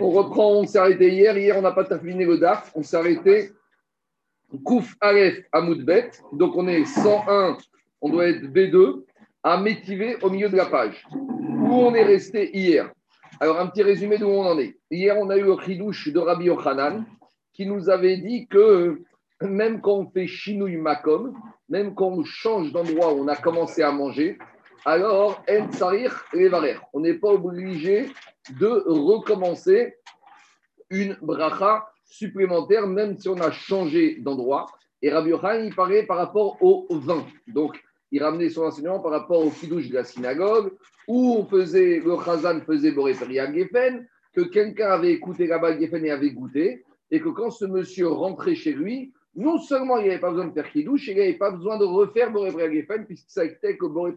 On reprend, on s'est arrêté hier. Hier, on n'a pas terminé le DAF. On s'est arrêté Kouf Aleph Amoudbet. Donc, on est 101, on doit être B2, à Métivé au milieu de la page. Où on est resté hier? Alors, un petit résumé d'où on en est. Hier, on a eu le chidouche de Rabbi Yochanan qui nous avait dit que même quand on fait chinouille makom, même quand on change d'endroit où on a commencé à manger, alors On n'est pas obligé de recommencer une bracha supplémentaire, même si on a changé d'endroit. Et Rabbi Yochanan, il parlait par rapport au vin. Donc, il ramenait son enseignement par rapport au kidouche de la synagogue, où on faisait, le chazan faisait Boré Geffen, que quelqu'un avait écouté la Geffen et avait goûté, et que quand ce monsieur rentrait chez lui, non seulement il n'y avait pas besoin de faire kidouche, il n'y avait pas besoin de refaire Geffen, puisque ça était que Boré.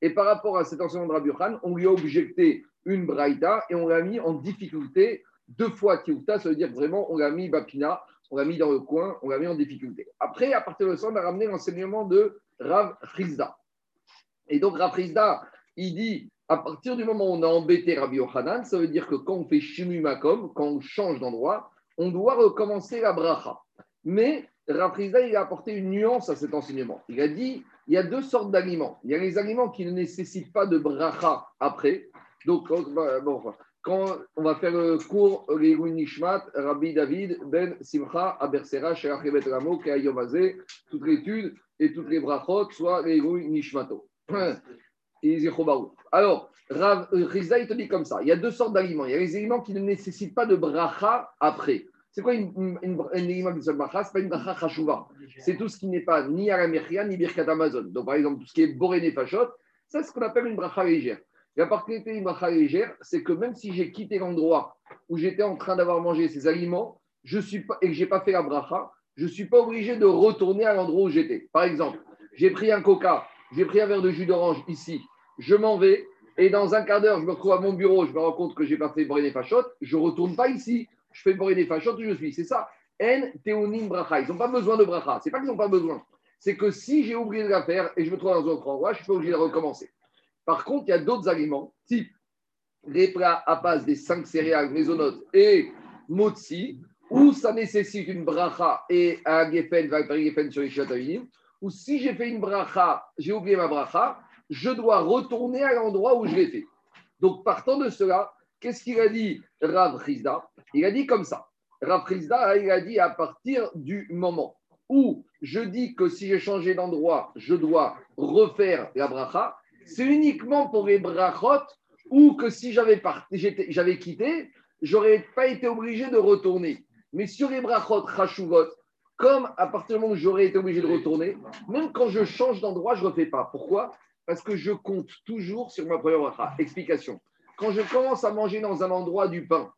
Et par rapport à cet enseignement de Rabbi on lui a objecté une braïta et on l'a mis en difficulté deux fois Tiouta, ça veut dire vraiment on l'a mis Bapina, on l'a mis dans le coin, on l'a mis en difficulté. Après, à partir de ça, on a ramené l'enseignement de Rav Frizda. Et donc Rav Frizda, il dit à partir du moment où on a embêté Rabbi Yochanan, ça veut dire que quand on fait Shinu Makom, quand on change d'endroit, on doit recommencer la bracha. Mais Rav Frizda, il a apporté une nuance à cet enseignement. Il a dit il y a deux sortes d'aliments. Il y a les aliments qui ne nécessitent pas de bracha après. Donc, quand on va faire le cours Régoui Nishmat, Rabbi David, Ben Simcha, Abersera, Sherachebet Ramo, Kayomazé, toute l'étude et toutes les brachot, soit Régoui Nishmato. Alors, Rav Rizda, il te dit comme ça il y a deux sortes d'aliments. Il y a les aliments qui ne nécessitent pas de bracha après. C'est quoi une, une, ne bracha Ce pas une bracha chashuva. C'est tout ce qui n'est pas ni Arameria ni Birkat Amazon. Donc, par exemple, tout ce qui est Boré Fachot, ça, c'est ce qu'on appelle une bracha légère. La particularité d'une bracha légère, c'est que même si j'ai quitté l'endroit où j'étais en train d'avoir mangé ces aliments je suis et que je n'ai pas fait la bracha, je ne suis pas obligé de retourner à l'endroit où j'étais. Par exemple, j'ai pris un coca, j'ai pris un verre de jus d'orange ici, je m'en vais, et dans un quart d'heure, je me retrouve à mon bureau, je me rends compte que je n'ai pas fait des fachot, je ne retourne pas ici, je fais des fachot je suis. C'est ça. En teonim bracha. Ils n'ont pas besoin de bracha. Ce n'est pas qu'ils n'ont pas besoin. C'est que si j'ai oublié de la faire et je me trouve dans un autre endroit, je suis pas obligé de recommencer. Par contre, il y a d'autres aliments, type les plats à base des cinq céréales, mésonotes et motzi, où ça nécessite une bracha et un gefen, gefen sur les chatavinim, ou si j'ai fait une bracha, j'ai oublié ma bracha, je dois retourner à l'endroit où je l'ai fait. Donc, partant de cela, qu'est-ce qu'il a dit Rav Rizda Il a dit comme ça. Rav Rizda, il a dit à partir du moment où je dis que si j'ai changé d'endroit, je dois refaire la bracha, c'est uniquement pour les brachot ou que si j'avais, j'avais quitté, j'aurais pas été obligé de retourner. Mais sur les brachot, chashuvot, comme à partir du moment où j'aurais été obligé de retourner, même quand je change d'endroit, je ne refais pas. Pourquoi? Parce que je compte toujours sur ma première bracha. Explication. Quand je commence à manger dans un endroit du pain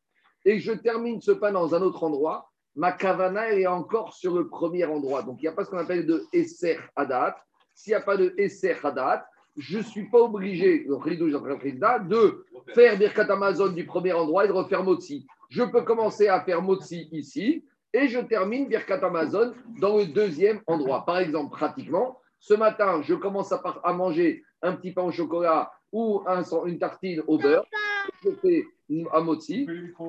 et que je termine ce pain dans un autre endroit, ma kavana est encore sur le premier endroit. Donc il n'y a pas ce qu'on appelle de Esser Hadat. S'il n'y a pas de Esser Hadat, je ne suis pas obligé, de faire Birkat Amazon du premier endroit et de refaire Motsi. Je peux commencer à faire Motsi ici et je termine Birkat Amazon dans le deuxième endroit. Par exemple, pratiquement, ce matin, je commence à, manger un petit pain au chocolat ou une tartine au beurre. Je fais un Motsi.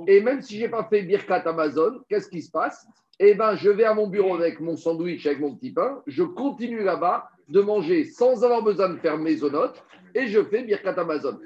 Et même si je n'ai pas fait Birkat Amazon, qu'est-ce qui se passe? Eh bien, je vais à mon bureau avec mon sandwich, avec mon petit pain. Je continue là-bas de manger sans avoir besoin de faire mésonote et je fais Birkat Amazon.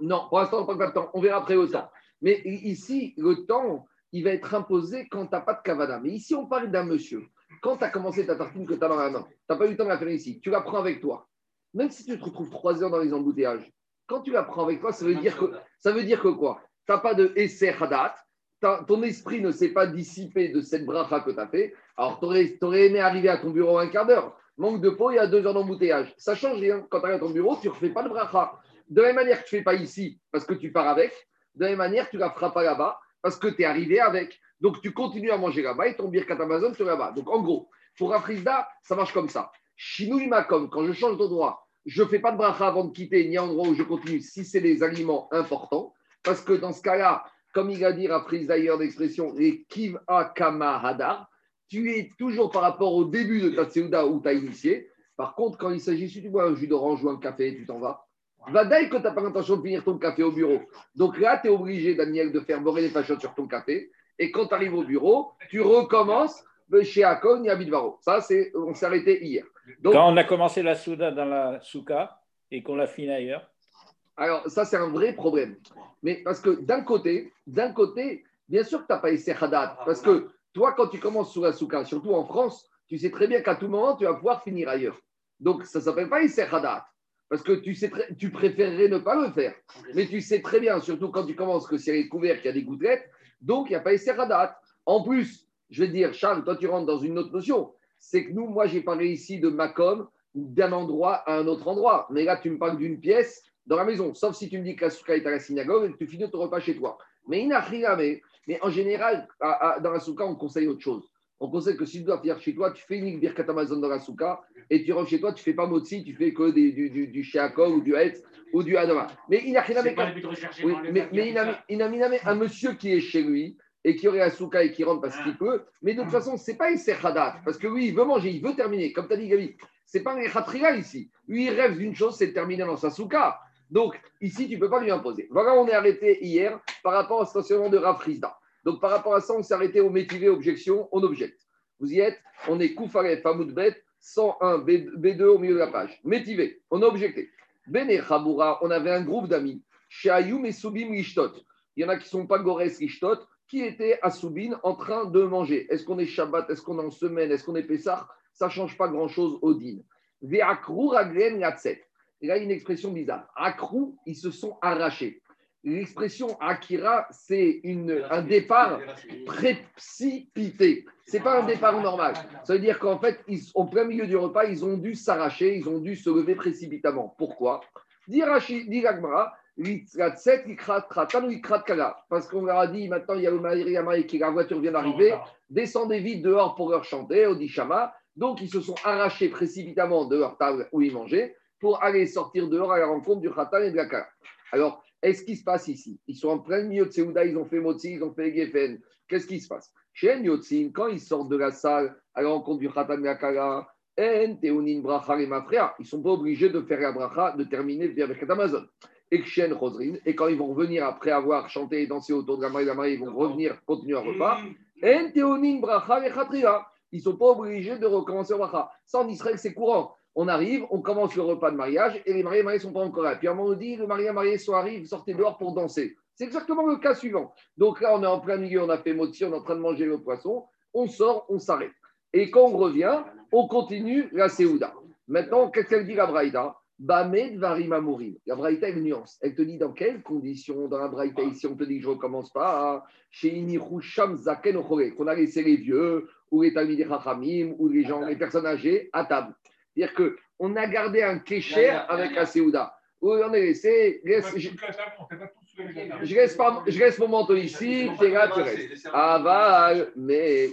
Non, pour l'instant, on ne parle pas de temps. On verra après le temps. Mais ici, le temps, il va être imposé quand tu n'as pas de kavana. Mais ici, on parle d'un monsieur. Quand tu as commencé ta tartine que tu as dans la main, tu n'as pas eu le temps de la faire ici, tu la prends avec toi. Même si tu te retrouves trois heures dans les embouteillages, quand tu la prends avec toi, ça veut dire que, ça veut dire que quoi? Tu n'as pas de essai hadat, ton esprit ne s'est pas dissipé de cette bracha que tu as fait, alors tu aurais, aimé arriver à ton bureau un quart d'heure. Manque de peau, il y a deux heures d'embouteillage. Ça change rien. Quand tu arrives à ton bureau, tu ne refais pas de bracha. De la même manière que tu ne fais pas ici parce que tu pars avec, de la même manière tu ne la feras pas là-bas parce que tu es arrivé avec. Donc tu continues à manger là-bas et ton birkat Amazon sur là-bas. Donc en gros, pour Afrizda, ça marche comme ça. Chinouï Makom, quand je change d'endroit, je ne fais pas de bracha avant de quitter ni endroit où je continue si c'est des aliments importants. Parce que dans ce cas-là, comme il a dit à prise d'ailleurs d'expression, les kiv kama hadar, tu es toujours par rapport au début de ta séouda où tu as initié. Par contre, quand il s'agit, si tu bois un jus d'orange ou un café, tu t'en vas. Vadaï que tu n'as pas l'intention de finir ton café au bureau. Donc là, tu es obligé, Daniel, de faire borrer les fachottes sur ton café. Et quand tu arrives au bureau, tu recommences chez Akon, Yabidvaro. Ça, c'est, on s'est arrêté hier. Donc, quand on a commencé la souda dans la souka et qu'on l'a fini ailleurs Alors, ça, c'est un vrai problème. Mais parce que d'un côté, d'un côté, bien sûr que tu n'as pas essayé Hadat. Parce que toi, quand tu commences sous la souka, surtout en France, tu sais très bien qu'à tout moment, tu vas pouvoir finir ailleurs. Donc, ça ne s'appelle pas Isser Hadat. Parce que tu, sais tu préférerais ne pas le faire. Mais tu sais très bien, surtout quand tu commences, que c'est couvert, qu'il y a des gouttelettes. Donc, il n'y a pas Isser Hadat. En plus, je vais te dire, Charles, toi, tu rentres dans une autre notion. C'est que nous, moi, j'ai parlé ici de Macom, d'un endroit à un autre endroit. Mais là, tu me parles d'une pièce dans la maison. Sauf si tu me dis que la souka est à la synagogue et que tu finis ton repas chez toi. Mais il n'a rien, mais, mais en général, dans la souka, on conseille autre chose. On conseille que si tu dois faire chez toi, tu fais une birkat Amazon dans la souka et tu rentres chez toi, tu ne fais pas motzi, tu fais que du, du, du, du ou du hetz ou du adama. Mais il n'a rien n'a un monsieur qui est chez lui et qui aurait un souka et qui rentre parce qu'il peut. Mais de toute façon, ce n'est pas un Hadat. Parce que lui, il veut manger, il veut terminer. Comme tu as dit, Gabi, ce n'est pas un Khatriya ici. Lui, il rêve d'une chose, c'est de terminer dans sa souka. Donc, ici, tu ne peux pas lui imposer. Voilà, on est arrêté hier par rapport au stationnement de Rafrizda. Donc, par rapport à ça, on s'est arrêté au métivé, objection, on objecte. Vous y êtes On est Koufare, Famoudbet, 101, B2 au milieu de la page. Métivé, on a objecté. Bene Chaboura, on avait un groupe d'amis. Chez Ayoum et Soubim Rishtot. Il y en a qui ne sont pas Gores Rishtot, qui étaient à Soubin en train de manger. Est-ce qu'on est Shabbat? Est-ce qu'on est en semaine? Est-ce qu'on est Pessah? Ça ne change pas grand-chose au din. Ve'akrou raglen gatset. Et là, il y a une expression bizarre. Akrou, ils se sont arrachés. L'expression Akira, c'est un départ précipité. Ce n'est pas un départ normal. Ça veut dire qu'en fait, ils, au plein milieu du repas, ils ont dû s'arracher, ils ont dû se lever précipitamment. Pourquoi? Parce qu'on leur a dit maintenant, il y a le qui la voiture vient d'arriver, descendez vite dehors pour leur chanter, au Dishama. Donc, ils se sont arrachés précipitamment de leur table où ils mangeaient pour aller sortir dehors à la rencontre du Khatan et de la Kala. Alors, est-ce qu'il se passe ici Ils sont en plein milieu de Seouda, ils ont fait Motsi, ils ont fait Geffen. Qu'est-ce qui se passe Chez Yotzin, quand ils sortent de la salle à la rencontre du Khatan et de la Kala, ils ne sont pas obligés de faire la bracha, de terminer avec Amazon. Et et quand ils vont revenir après avoir chanté et dansé autour de la maille, ils vont revenir continuer un repas. Ils ne sont pas obligés de recommencer le bracha. Ça, en Israël, c'est courant. On arrive, on commence le repas de mariage et les mariés mariés ne sont pas encore là. Puis à un moment, on dit le marié marié soit arrive, sortez dehors pour danser. C'est exactement le cas suivant. Donc là, on est en plein milieu, on a fait moti, on est en train de manger le poisson, on sort, on s'arrête. Et quand on revient, on continue la Séouda. Maintenant, qu'est-ce qu'elle dit la Braïda? Bamed Varima Mourim. La Braïta, elle nuance. Elle te dit dans quelles conditions dans la Braïta ici on te dit que je ne recommence pas chez Inichusham Zaken qu'on a laissé les vieux ou les Talmidei Chachamim ou les gens, les personnes âgées à table. C'est-à-dire qu'on a gardé un kécher avec la Séouda. On est laissé. Je reste, pas, je reste manteau ici, tu es là, tu restes. Mais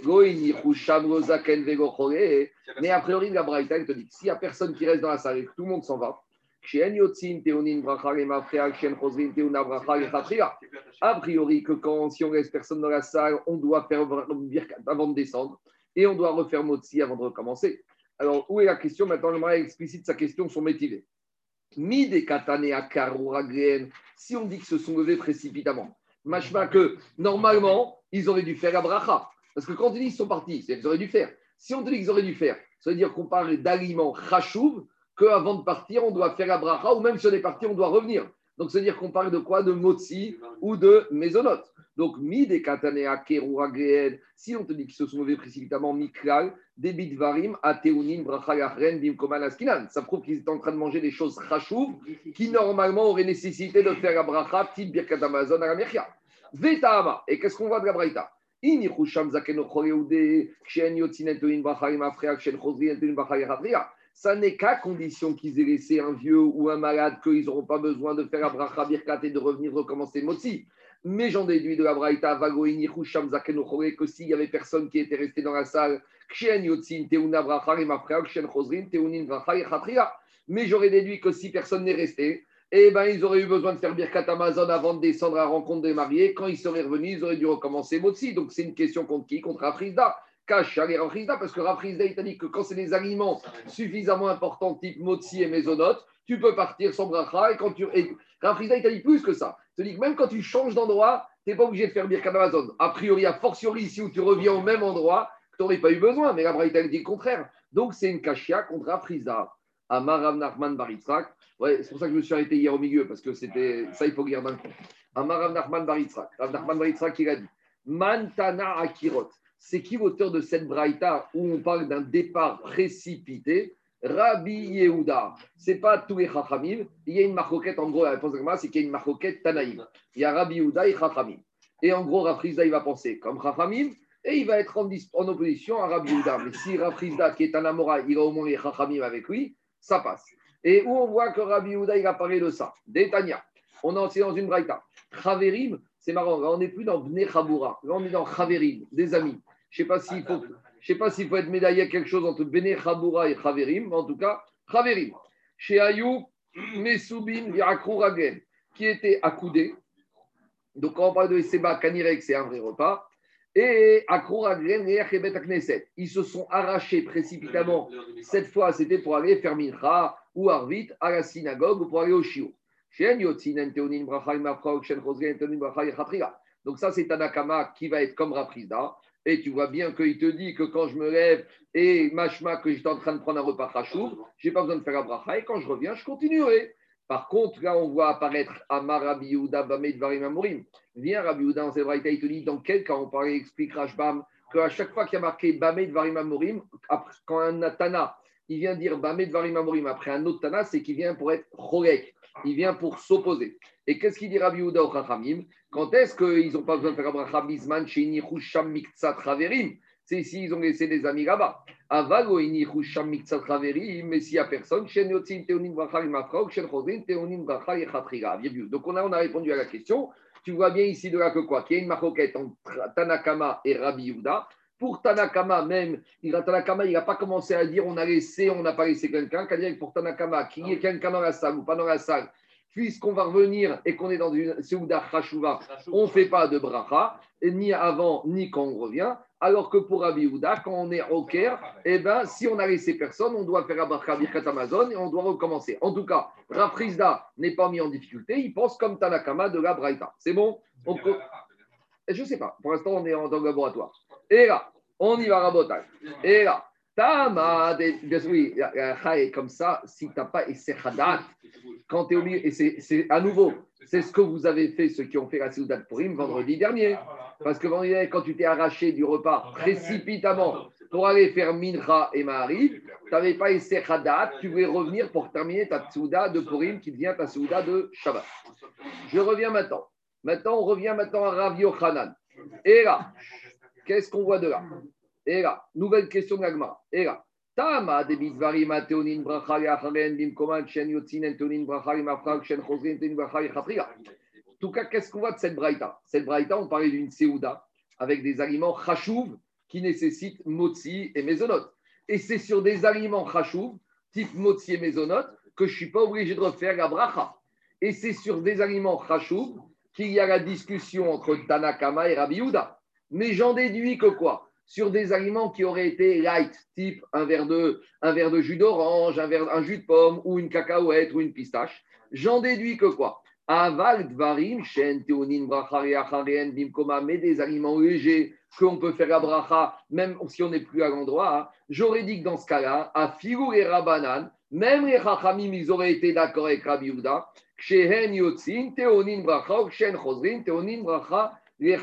mais a priori, la Braïta, elle te dit s'il n'y a personne qui reste dans la salle et que tout le monde s'en va, a priori, que quand, si on reste personne dans la salle, on doit faire avant de descendre et on doit refaire Motsi avant de recommencer. Alors, où est la question? Maintenant, le mari explicite sa question sur métivé. Mi si on dit que se sont levés précipitamment, machma que normalement, ils auraient dû faire la bracha. Parce que quand on dit qu'ils sont partis, ils auraient dû faire. Si on dit qu'ils auraient dû faire, ça veut dire qu'on parle d'aliments chachouv, qu'avant de partir, on doit faire la bracha, ou même si on est parti, on doit revenir. Donc, c'est-à-dire qu'on parle de quoi? De motzi ou de mésonote. Donc, mi des katanea si on te dit qu'ils se sont levés précipitamment, mikral, debit varim, ateunin, brachayachren, bimkoman askinan. Ça prouve qu'ils étaient en train de manger des choses rachouv qui normalement auraient nécessité de faire la bracha, type birkat Amazon à la. Vetama. Et qu'est-ce qu'on voit de la braïta? Ça n'est qu'à condition qu'ils aient laissé un vieux ou un malade, qu'ils n'auront pas besoin de faire bracha birkat et de revenir recommencer motzi. Mais j'en déduis de la braïta, que s'il y avait personne qui était resté dans la salle, mais j'aurais déduit que si personne n'est resté, eh ben, ils auraient eu besoin de faire Birkat Amazon avant de descendre à la rencontre des mariés. Quand ils seraient revenus, ils auraient dû recommencer Motsi. Donc, c'est une question contre qui? Contre Afrizda. Kacha les Rafrizda, parce que Rafrizda, il t'a dit que quand c'est des aliments suffisamment importants, type Motsi et Mésonote, tu peux partir sans bracha. Et quand tu. Et Rafrizda, il t'a dit plus que ça. Même quand tu changes d'endroit, tu n'es pas obligé de faire Birkat Amazon. A priori, a fortiori, ici où tu reviens au même endroit, tu n'aurais pas eu besoin. Mais la Braïta, dit le contraire. Donc, c'est une Kachia contre Rafrizda. Amar Nachman Baritzrak. C'est pour ça que je me suis arrêté hier au milieu, parce que c'était ça, il faut lire d'un coup. Amar Nachman Baritzrak. Nachman Baritzrak, il a dit Mantana Akirot. C'est qui l'auteur de cette braïta où on parle d'un départ précipité Rabbi Yehuda. C'est pas tous les Chachamim. Il y a une marcoquette, en gros, la réponse de c'est qu'il y a une marcoquette Tanaïm. Il y a Rabbi Yehuda et Chachamim. Et en gros, Rafrizda, il va penser comme Chachamim et il va être en, opposition à Rabbi Yehuda. Mais si Rafrizda, qui est un Amora, il a au moins les Chachamim avec lui, ça passe. Et où on voit que Rabbi Yehuda, il a parlé de ça D'Etania. On est dans une braïta. Chaverim, c'est marrant, là on n'est plus dans Bne Chaboura, là on est dans Chaverim, des amis. Je ne sais pas s'il faut, je sais pas s'il faut être médaillé à quelque chose entre Bene Chaboura et Chaverim, mais en tout cas, Chaverim. Chez Ayou, Mesubin, Ragen, qui était accoudé. Donc quand on parle de Seba Kanirek, c'est un vrai repas. Et Akouragen et Knesset. Ils se sont arrachés précipitamment. Cette fois, c'était pour aller faire Mincha ou Arvit à la synagogue ou pour aller au Shiur. Donc ça, c'est Tanakama qui va être comme Raprisda. Et tu vois bien qu'il te dit que quand je me lève et machma que j'étais en train de prendre un repas je j'ai pas besoin de faire un bracha et quand je reviens, je continuerai. Par contre, là, on voit apparaître Amar Rabbi Yehuda Bamed Varim Amorim. Viens Rabbi Yehuda dans il te dit dans quel cas on parlait, explique Rashbam, qu'à chaque fois qu'il y a marqué Bamed Varim Amorim, quand un Tana, il vient dire Bamed Varim Amorim après un autre Tana, c'est qu'il vient pour être Cholek il vient pour s'opposer. Et qu'est-ce qu'il dit Rabbi Yehuda au Chachamim? Quand est-ce qu'ils n'ont pas besoin de faire Abraham Bisman chez Nichusham Miktsat Raverim C'est ici ils ont laissé des amis là-bas. Avago Nichusham Miktsat Raverim, mais s'il n'y a personne, chez Nyotzin Teonim Brachal Mafrog, chez Chosin Teonim Brachal Yechatriga. Donc on a, on a répondu à la question. Tu vois bien ici de là que quoi? Qu'il y a une maroquette entre Tanakama et Rabbi Yehuda. Pour Tanakama, même, il Tanakama, il n'a pas commencé à dire on a laissé, on n'a pas laissé quelqu'un. C'est-à-dire pour Tanakama, qu'il y ait quelqu'un dans la salle ou pas dans la salle, puisqu'on va revenir et qu'on est dans une Seuda Khashouva, on ne fait pas de bracha, ni avant, ni quand on revient. Alors que pour Rabbi quand on est au Caire, eh ben, si on a laissé personne, on doit faire Abracha Birkat Amazon et on doit recommencer. En tout cas, Rafrizda n'est pas mis en difficulté, il pense comme Tanakama de la Braïta. C'est bon? Je ne sais pas. Pour l'instant, on est dans le laboratoire. Et là, on y va rabotage. Et là, Tama, oui, est comme ça, si tu n'as pas Hadat, quand tu es au milieu, et c'est à nouveau, c'est ce que vous avez fait, ceux qui ont fait la Soudat Purim vendredi dernier. Parce que quand tu t'es arraché du repas précipitamment pour aller faire Mincha et Mahari, tu n'avais pas Hadat, tu voulais revenir pour terminer ta Souda de Purim qui devient ta Souda de Shabbat. Je reviens maintenant. Maintenant, on revient maintenant à Rav Yochanan. Et là, Qu'est-ce qu'on voit de là? Et là, nouvelle question de l'agma. Là, Tama de bitvarim teonin bracha yacharen bimkoman chen yotzinen teonin bracha imafrag chen chosrin teonin bracha yachatriga. En tout cas, qu'est-ce qu'on voit de cette braïta? Cette braïta, on parlait d'une seouda avec des aliments chachouv qui nécessitent motzi et mezonot. Et c'est sur des aliments chachouv, type motzi et mezonot, que je ne suis pas obligé de refaire la bracha. Et c'est sur des aliments chachouv qu'il y a la discussion entre Tanakama et Rabbi Yehuda. Mais j'en déduis que quoi? Sur des aliments qui auraient été light, type un verre de, un verre de jus d'orange, un, un jus de pomme ou une cacahuète ou une pistache, j'en déduis que quoi? Aval dvarim, shen, teonin, bimkoma, mais des aliments légers qu'on peut faire à bracha, même si on n'est plus à l'endroit. Hein. J'aurais dit que dans ce cas-là, à Figou et Rabanan, même les chachamim, ils auraient été d'accord avec Rabbi Yehuda, Kshen yotzin, teonin bracha, kshen chosrin, teonin bracha, les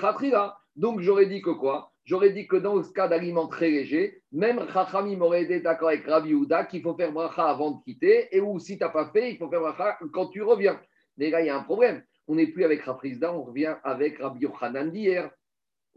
donc j'aurais dit que quoi? J'aurais dit que dans le cas d'aliments très légers, même Chachamim aurait été d'accord avec Rabbi Houda qu'il faut faire bracha avant de quitter, et ou si tu n'as pas fait, il faut faire bracha quand tu reviens. Mais là, il y a un problème. On n'est plus avec Rafrizda, on revient avec Rabbi Yochanan d'hier.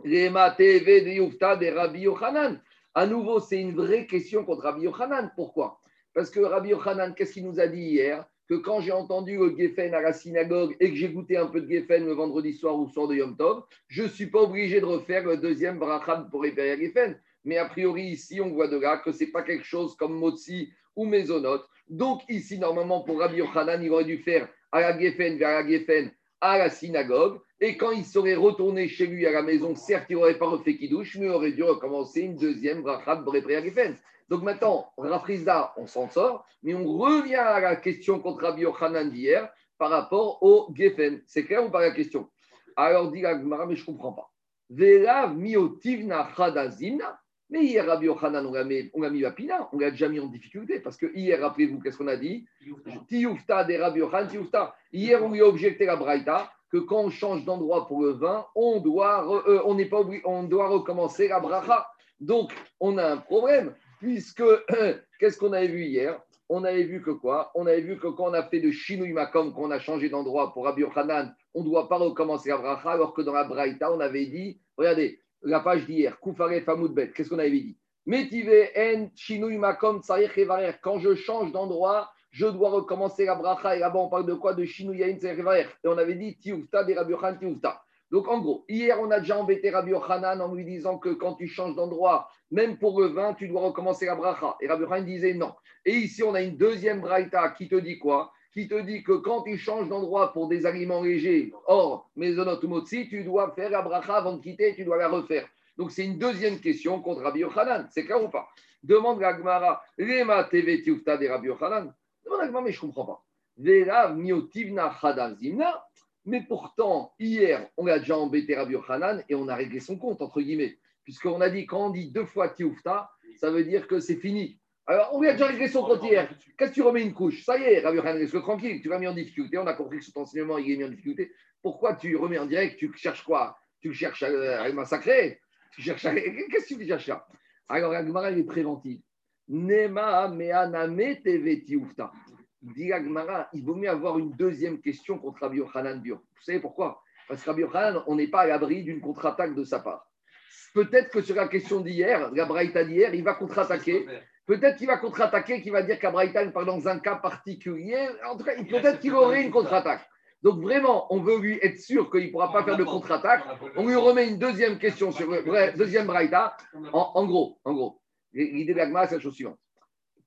TV de Yufta de Rabbi Yochanan. À nouveau, c'est une vraie question contre Rabbi Yochanan. Pourquoi? Parce que Rabbi Yochanan, qu'est-ce qu'il nous a dit hier? Que quand j'ai entendu le Geffen à la synagogue et que j'ai goûté un peu de Geffen le vendredi soir ou soir de Yom Tov, je ne suis pas obligé de refaire le deuxième Brachad pour réparer Geffen. Mais a priori, ici, on voit de là que ce n'est pas quelque chose comme Motsi ou Maisonot. Donc, ici, normalement, pour Rabbi Yochanan, il aurait dû faire à la Geffen vers la Geffen à la synagogue. Et quand il serait retourné chez lui à la maison, certes, il n'aurait pas refait Kiddush, mais il aurait dû recommencer une deuxième bracha de Geffen. Donc maintenant, Rafrizda, on s'en sort, mais on revient à la question contre Rabbi Yochanan d'hier par rapport au Geffen. C'est clair ou pas la question? Alors dit la mais je ne comprends pas. Velav miotivna chadazimna. Mais hier, Rabbi Yochanan, on l'a mis, on mis pina, on l'a déjà mis en difficulté. Parce que hier, rappelez-vous, qu'est-ce qu'on a dit? Tioufta des Rabbi Yochanan, Tioufta. Hier, on lui a objecté la Braïta que quand on change d'endroit pour le vin, on doit, euh, on n'est pas on doit recommencer la bracha. Donc, on a un problème, puisque, qu'est-ce qu'on avait vu hier? On avait vu que quoi? On avait vu que quand on a fait de Shinui Makom, qu'on a changé d'endroit pour Rabbi Yochanan, on ne doit pas recommencer la bracha, alors que dans la braïta, on avait dit, regardez, la page d'hier, Koufare Famoudbet, qu'est-ce qu'on avait dit? Metive en Shinui Makom Quand je change d'endroit, je dois recommencer la bracha. Et là-bas, on parle de quoi? De Shinouyain Et on avait dit Tioufta de Rabbi Tioufta. Donc, en gros, hier, on a déjà embêté Rabbi Yochanan en lui disant que quand tu changes d'endroit, même pour le vin, tu dois recommencer la bracha. Et Rabbi Yochanan disait non. Et ici, on a une deuxième braïta qui te dit quoi? Qui te dit que quand tu changes d'endroit pour des aliments légers, or, maisonot ou motzi, tu dois faire la bracha avant de quitter, tu dois la refaire. Donc, c'est une deuxième question contre Rabbi Yochanan. C'est clair ou pas? Demande la Gemara, Lema TV Tioufta de Rabbi Yochanan mais je ne comprends pas. Mais pourtant, hier, on a déjà embêté Rabbi Yochanan et on a réglé son compte, entre guillemets. Puisqu'on a dit, quand on dit deux fois Tioufta, ça veut dire que c'est fini. Alors, on a déjà réglé son compte hier. Qu'est-ce que tu remets une couche? Ça y est, Rabbi Yochanan, reste tranquille. Tu vas mis en difficulté. On a compris que cet enseignement, il est mis en difficulté. Pourquoi tu remets en direct? Tu cherches quoi? Tu cherches à, le massacrer Tu cherches à... Qu'est-ce que tu cherches Alors, la est préventive. Nema meaname TV Tioufta il vaut mieux avoir une deuxième question contre Rabbi Yochanan. Vous savez pourquoi? Parce que Rabbi Yochanan, on n'est pas à l'abri d'une contre-attaque de sa part. Peut-être que sur la question d'hier, la Braïta d'hier, il va contre-attaquer. Peut-être qu'il va contre-attaquer, qu'il va dire qu'Abraïta parle dans un cas particulier. En tout cas, peut-être qu'il aurait une contre-attaque. Donc vraiment, on veut lui être sûr qu'il ne pourra pas faire de contre-attaque. On lui remet une deuxième question sur le deuxième Braïta. En, gros, en gros, l'idée de l'agma, c'est la chose suivante.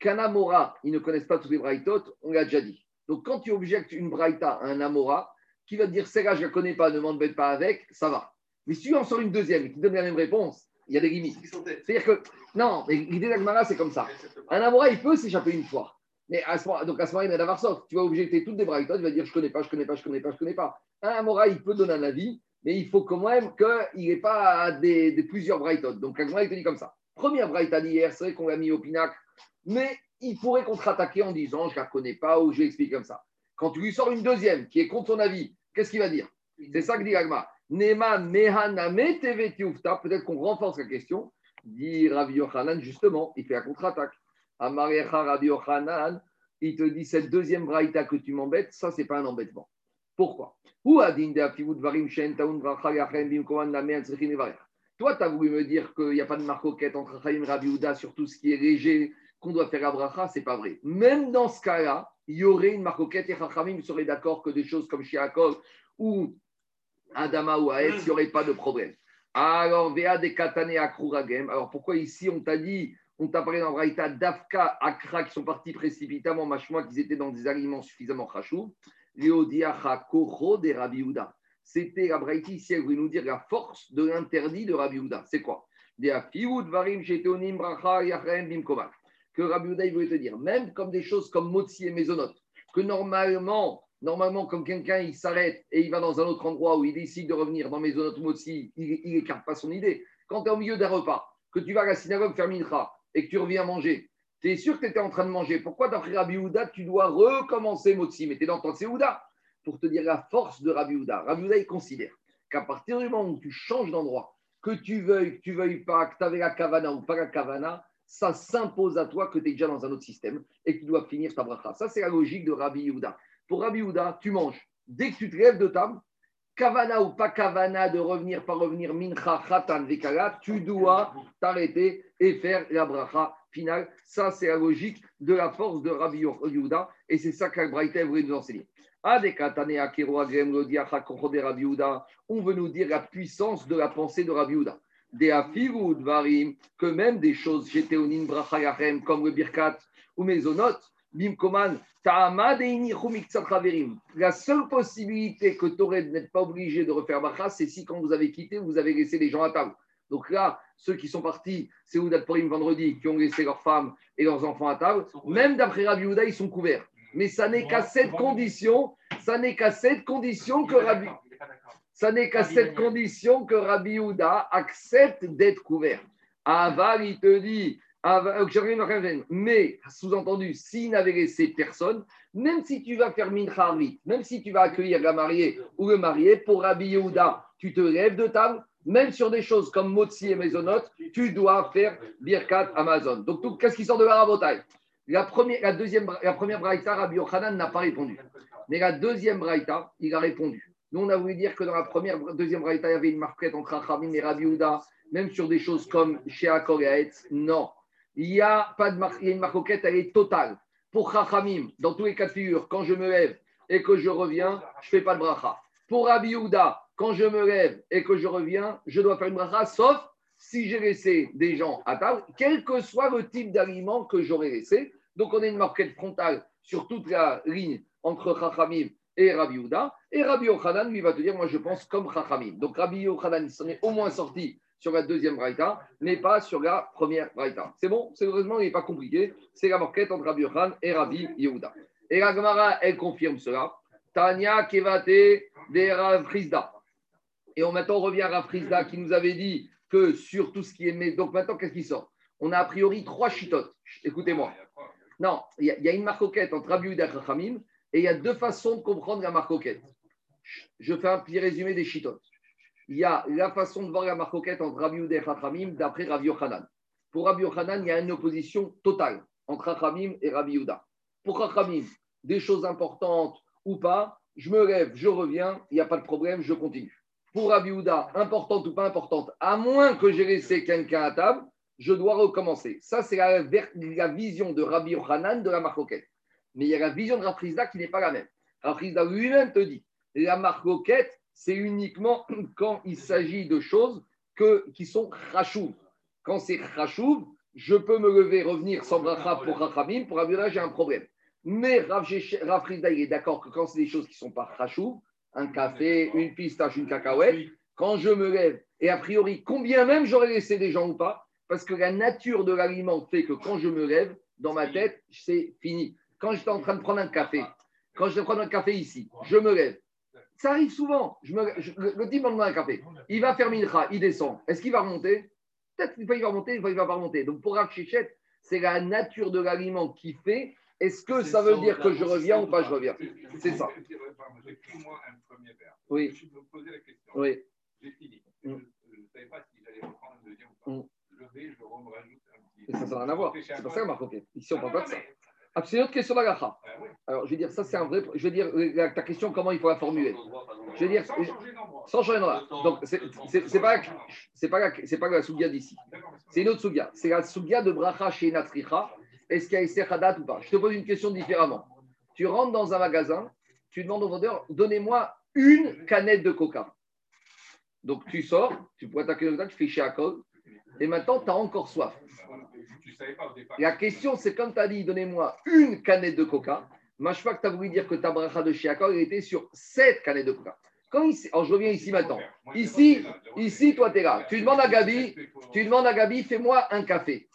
Qu'un ils ne connaissent pas tous les braïtot, on l'a déjà dit. Donc, quand tu objectes une braïta à un amora, qui va te dire, celle-là, je ne la connais pas, ne m'embête pas avec, ça va. Mais si tu en sors une deuxième qui donne la même réponse, il y a des limites. C'est-à-dire que, non, l'idée d'Agmara, c'est comme ça. Un amora, il peut s'échapper une fois. Mais à ce moment, donc à ce moment, il va sauf. Tu vas objecter toutes les braïtot, il va dire, je ne connais pas, je ne connais pas, je ne connais pas, je ne connais pas. Un amora, il peut donner un avis, mais il faut quand même qu'il n'ait pas des, plusieurs braïtot. Donc, Agmara, il te dit comme ça. Première braïta d'hier, c'est vrai qu'on l'a mis au pinacle mais il pourrait contre-attaquer en disant je ne la connais pas ou je l'explique comme ça. Quand tu lui sors une deuxième qui est contre son avis, qu'est-ce qu'il va dire? C'est ça que dit Agma. Peut-être qu'on renforce la question. Dit Rabbi Yochanan, justement, il fait la contre-attaque. Amarecha Rabbi Yochanan, il te dit cette deuxième braïta que tu m'embêtes, ça, c'est pas un embêtement. Pourquoi? Toi, tu as voulu me dire qu'il n'y a pas de marcoquette entre Chaim et Rabbi sur tout ce qui est léger, qu'on doit faire Abraha, c'est pas vrai. Même dans ce cas-là, il y aurait une marcoquette et Chachamim seraient d'accord que des choses comme Shiakov ou Adama ou Aetz, il n'y aurait pas de problème. Alors, Vea de Katane Akruragem. Alors, pourquoi ici on t'a dit, on t'a parlé dans Braïta d'Afka, Akra, qui sont partis précipitamment, machmois, qu'ils étaient dans des aliments suffisamment chachou. Léodiacha Kocho de Rabbi C'était la Braïta ici, elle voulait nous dire la force de l'interdit de Rabbi C'est quoi? Des Varim, Sheteonim, Bracha, Yachem, Bimkomak que Rabbi Uda voulait te dire, même comme des choses comme Motsi et Maisonot, que normalement, normalement comme quelqu'un il s'arrête et il va dans un autre endroit où il décide de revenir dans Maisonot ou Motsi, il n'écarte pas son idée. Quand tu es au milieu d'un repas, que tu vas à la synagogue faire et que tu reviens manger, tu es sûr que tu étais en train de manger. Pourquoi, d'après Rabbi Houda, tu dois recommencer Motsi? Mais tu es dans ton Séouda pour te dire la force de Rabbi Houda. Rabbi Houda, il considère qu'à partir du moment où tu changes d'endroit, que tu veuilles, que tu veuilles pas, que tu avais la kavana ou pas la kavana, ça s'impose à toi que tu es déjà dans un autre système et que tu dois finir ta bracha. Ça, c'est la logique de Rabbi Yehuda. Pour Rabbi Yehuda, tu manges. Dès que tu te lèves de table, kavana ou pas kavana de revenir, pas revenir, mincha, khatan, vekala, tu dois t'arrêter et faire la bracha finale. Ça, c'est la logique de la force de Rabbi Yehuda et c'est ça qu'Al-Braïta voulait nous enseigner. On veut nous dire la puissance de la pensée de Rabbi Yehuda des varim, que même des choses, j'étais bracha comme le birkat ou mezonot, Bimkoman, la seule possibilité que tu aurais de n'être pas obligé de refaire bracha, c'est si quand vous avez quitté, vous avez laissé les gens à table. Donc là, ceux qui sont partis, c'est Oudat Purim vendredi, qui ont laissé leurs femmes et leurs enfants à table, même d'après Rabbi Ouda, ils sont couverts. Mais ça n'est qu'à cette condition, ça n'est qu'à cette condition que Rabbi, ça n'est qu'à cette condition que Rabbi Ouda accepte d'être couvert. Aval, il te dit, euh, mais, sous-entendu, s'il n'avait laissé personne, même si tu vas faire mincha même si tu vas accueillir la mariée ou le marié, pour Rabbi Yehuda, tu te lèves de table, même sur des choses comme Motsi et Maisonot, tu dois faire Birkat Amazon. Donc, qu'est-ce qui sort de la rabotaille? La première, la, deuxième, la première braïta, Rabbi Yochanan n'a pas répondu. Mais la deuxième braïta, il a répondu. Nous, on a voulu dire que dans la première, deuxième braïta, il y avait une marquette entre Achamim et Rabbi Yehuda, même sur des choses comme chez Akor et Non il y a pas de il y a une marcoquette, elle est totale. Pour Chachamim, dans tous les cas de figure, quand je me lève et que je reviens, je fais pas de bracha. Pour Rabbi quand je me lève et que je reviens, je dois faire une bracha, sauf si j'ai laissé des gens à table, quel que soit le type d'aliment que j'aurais laissé. Donc, on a une marquette frontale sur toute la ligne entre Chachamim et Rabbi Et Rabbi Yochanan, lui, va te dire, moi, je pense comme Chachamim. Donc, Rabbi Yochanan, il s'en est au moins sorti sur la deuxième braïta, mais pas sur la première braïta. C'est bon? C'est heureusement, il n'est pas compliqué. C'est la marquette entre Rabbi Yohan et Rabbi Yehuda. Et la Gemara, elle confirme cela. Tania Kevate de Rav Et on, maintenant, revient à Rav qui nous avait dit que sur tout ce qui est. Donc maintenant, qu'est-ce qui sort? On a a priori trois chitotes. Écoutez-moi. Non, il y, a une marcoquette entre Rabbi Yehuda et Rachamim, et il y a deux façons de comprendre la marcoquette. Je fais un petit résumé des chitotes il y a la façon de voir la marcoquette entre Rabbi Yehuda et Chachamim d'après Rabbi Yochanan. Pour Rabbi Yochanan, il y a une opposition totale entre Chachamim et Rabbi Yehuda. Pour Chachamim, des choses importantes ou pas, je me lève, je reviens, il n'y a pas de problème, je continue. Pour Rabbi Yehuda, importante ou pas importante, à moins que j'ai laissé quelqu'un à table, je dois recommencer. Ça, c'est la, vision de Rabbi Yochanan de la marcoquette. Mais il y a la vision de Rafrizda qui n'est pas la même. Rafrizda lui-même te dit, la marcoquette, c'est uniquement quand il s'agit de choses que, qui sont rachouv. Quand c'est rachouv, je peux me lever, revenir sans bracha pour rachamim, pour Abdullah, j'ai un problème. Mais Rav, il est d'accord que quand c'est des choses qui ne sont pas rachouv, un café, une pistache, une cacahuète, quand je me lève, et a priori, combien même j'aurais laissé des gens ou pas, parce que la nature de l'aliment fait que quand je me lève, dans ma tête, c'est fini. Quand j'étais en train de prendre un café, quand je vais prendre un café ici, je me lève, ça arrive souvent. Je me, le, type demande un café. Il va faire mincha, il descend. Est-ce qu'il va remonter? Peut-être qu'il va remonter, une fois il va pas remonter. Donc pour Rav c'est la nature de l'aliment qui fait. Est-ce que ça veut dire que je reviens ou pas je reviens? C'est ça. moi un premier verre. Oui. Je me posais la question. Oui. J'ai fini. Je ne savais pas si j'allais reprendre un deuxième ou pas. Mm. Je vais, je rajoute un petit. Et ça, n'a rien à voir. C'est pas ça, Marc. Ici, on ne parle pas de ça. Ah, c'est une autre question d'Agacha. Ah Alors, je vais dire, ça, c'est un vrai. Je vais dire, euh, ta question, comment il faut la formuler? Je vais dire. Sans changer d'endroit. Donc, c'est pas, pas, la, pas la Sougia d'ici. C'est une autre Sougia. C'est la Sougia de Bracha chez Natricha. Est-ce qu'il y a Essechadat ou pas? Je te pose une question différemment. Tu rentres dans un magasin, tu demandes au vendeur, donnez-moi une canette de coca. Donc, tu sors, tu pourrais attaquer le tu fais chez Akol, et maintenant, tu as encore soif. La question, c'est comme tu as dit, donnez-moi une canette de coca. Crois que tu as voulu dire que ta bracha de Shiakor était sur sept canettes de coca. Quand alors, je reviens ici maintenant. Ici, ici toi, tu es là. Tu demandes à Gabi, tu demandes à Gabi, fais-moi un café.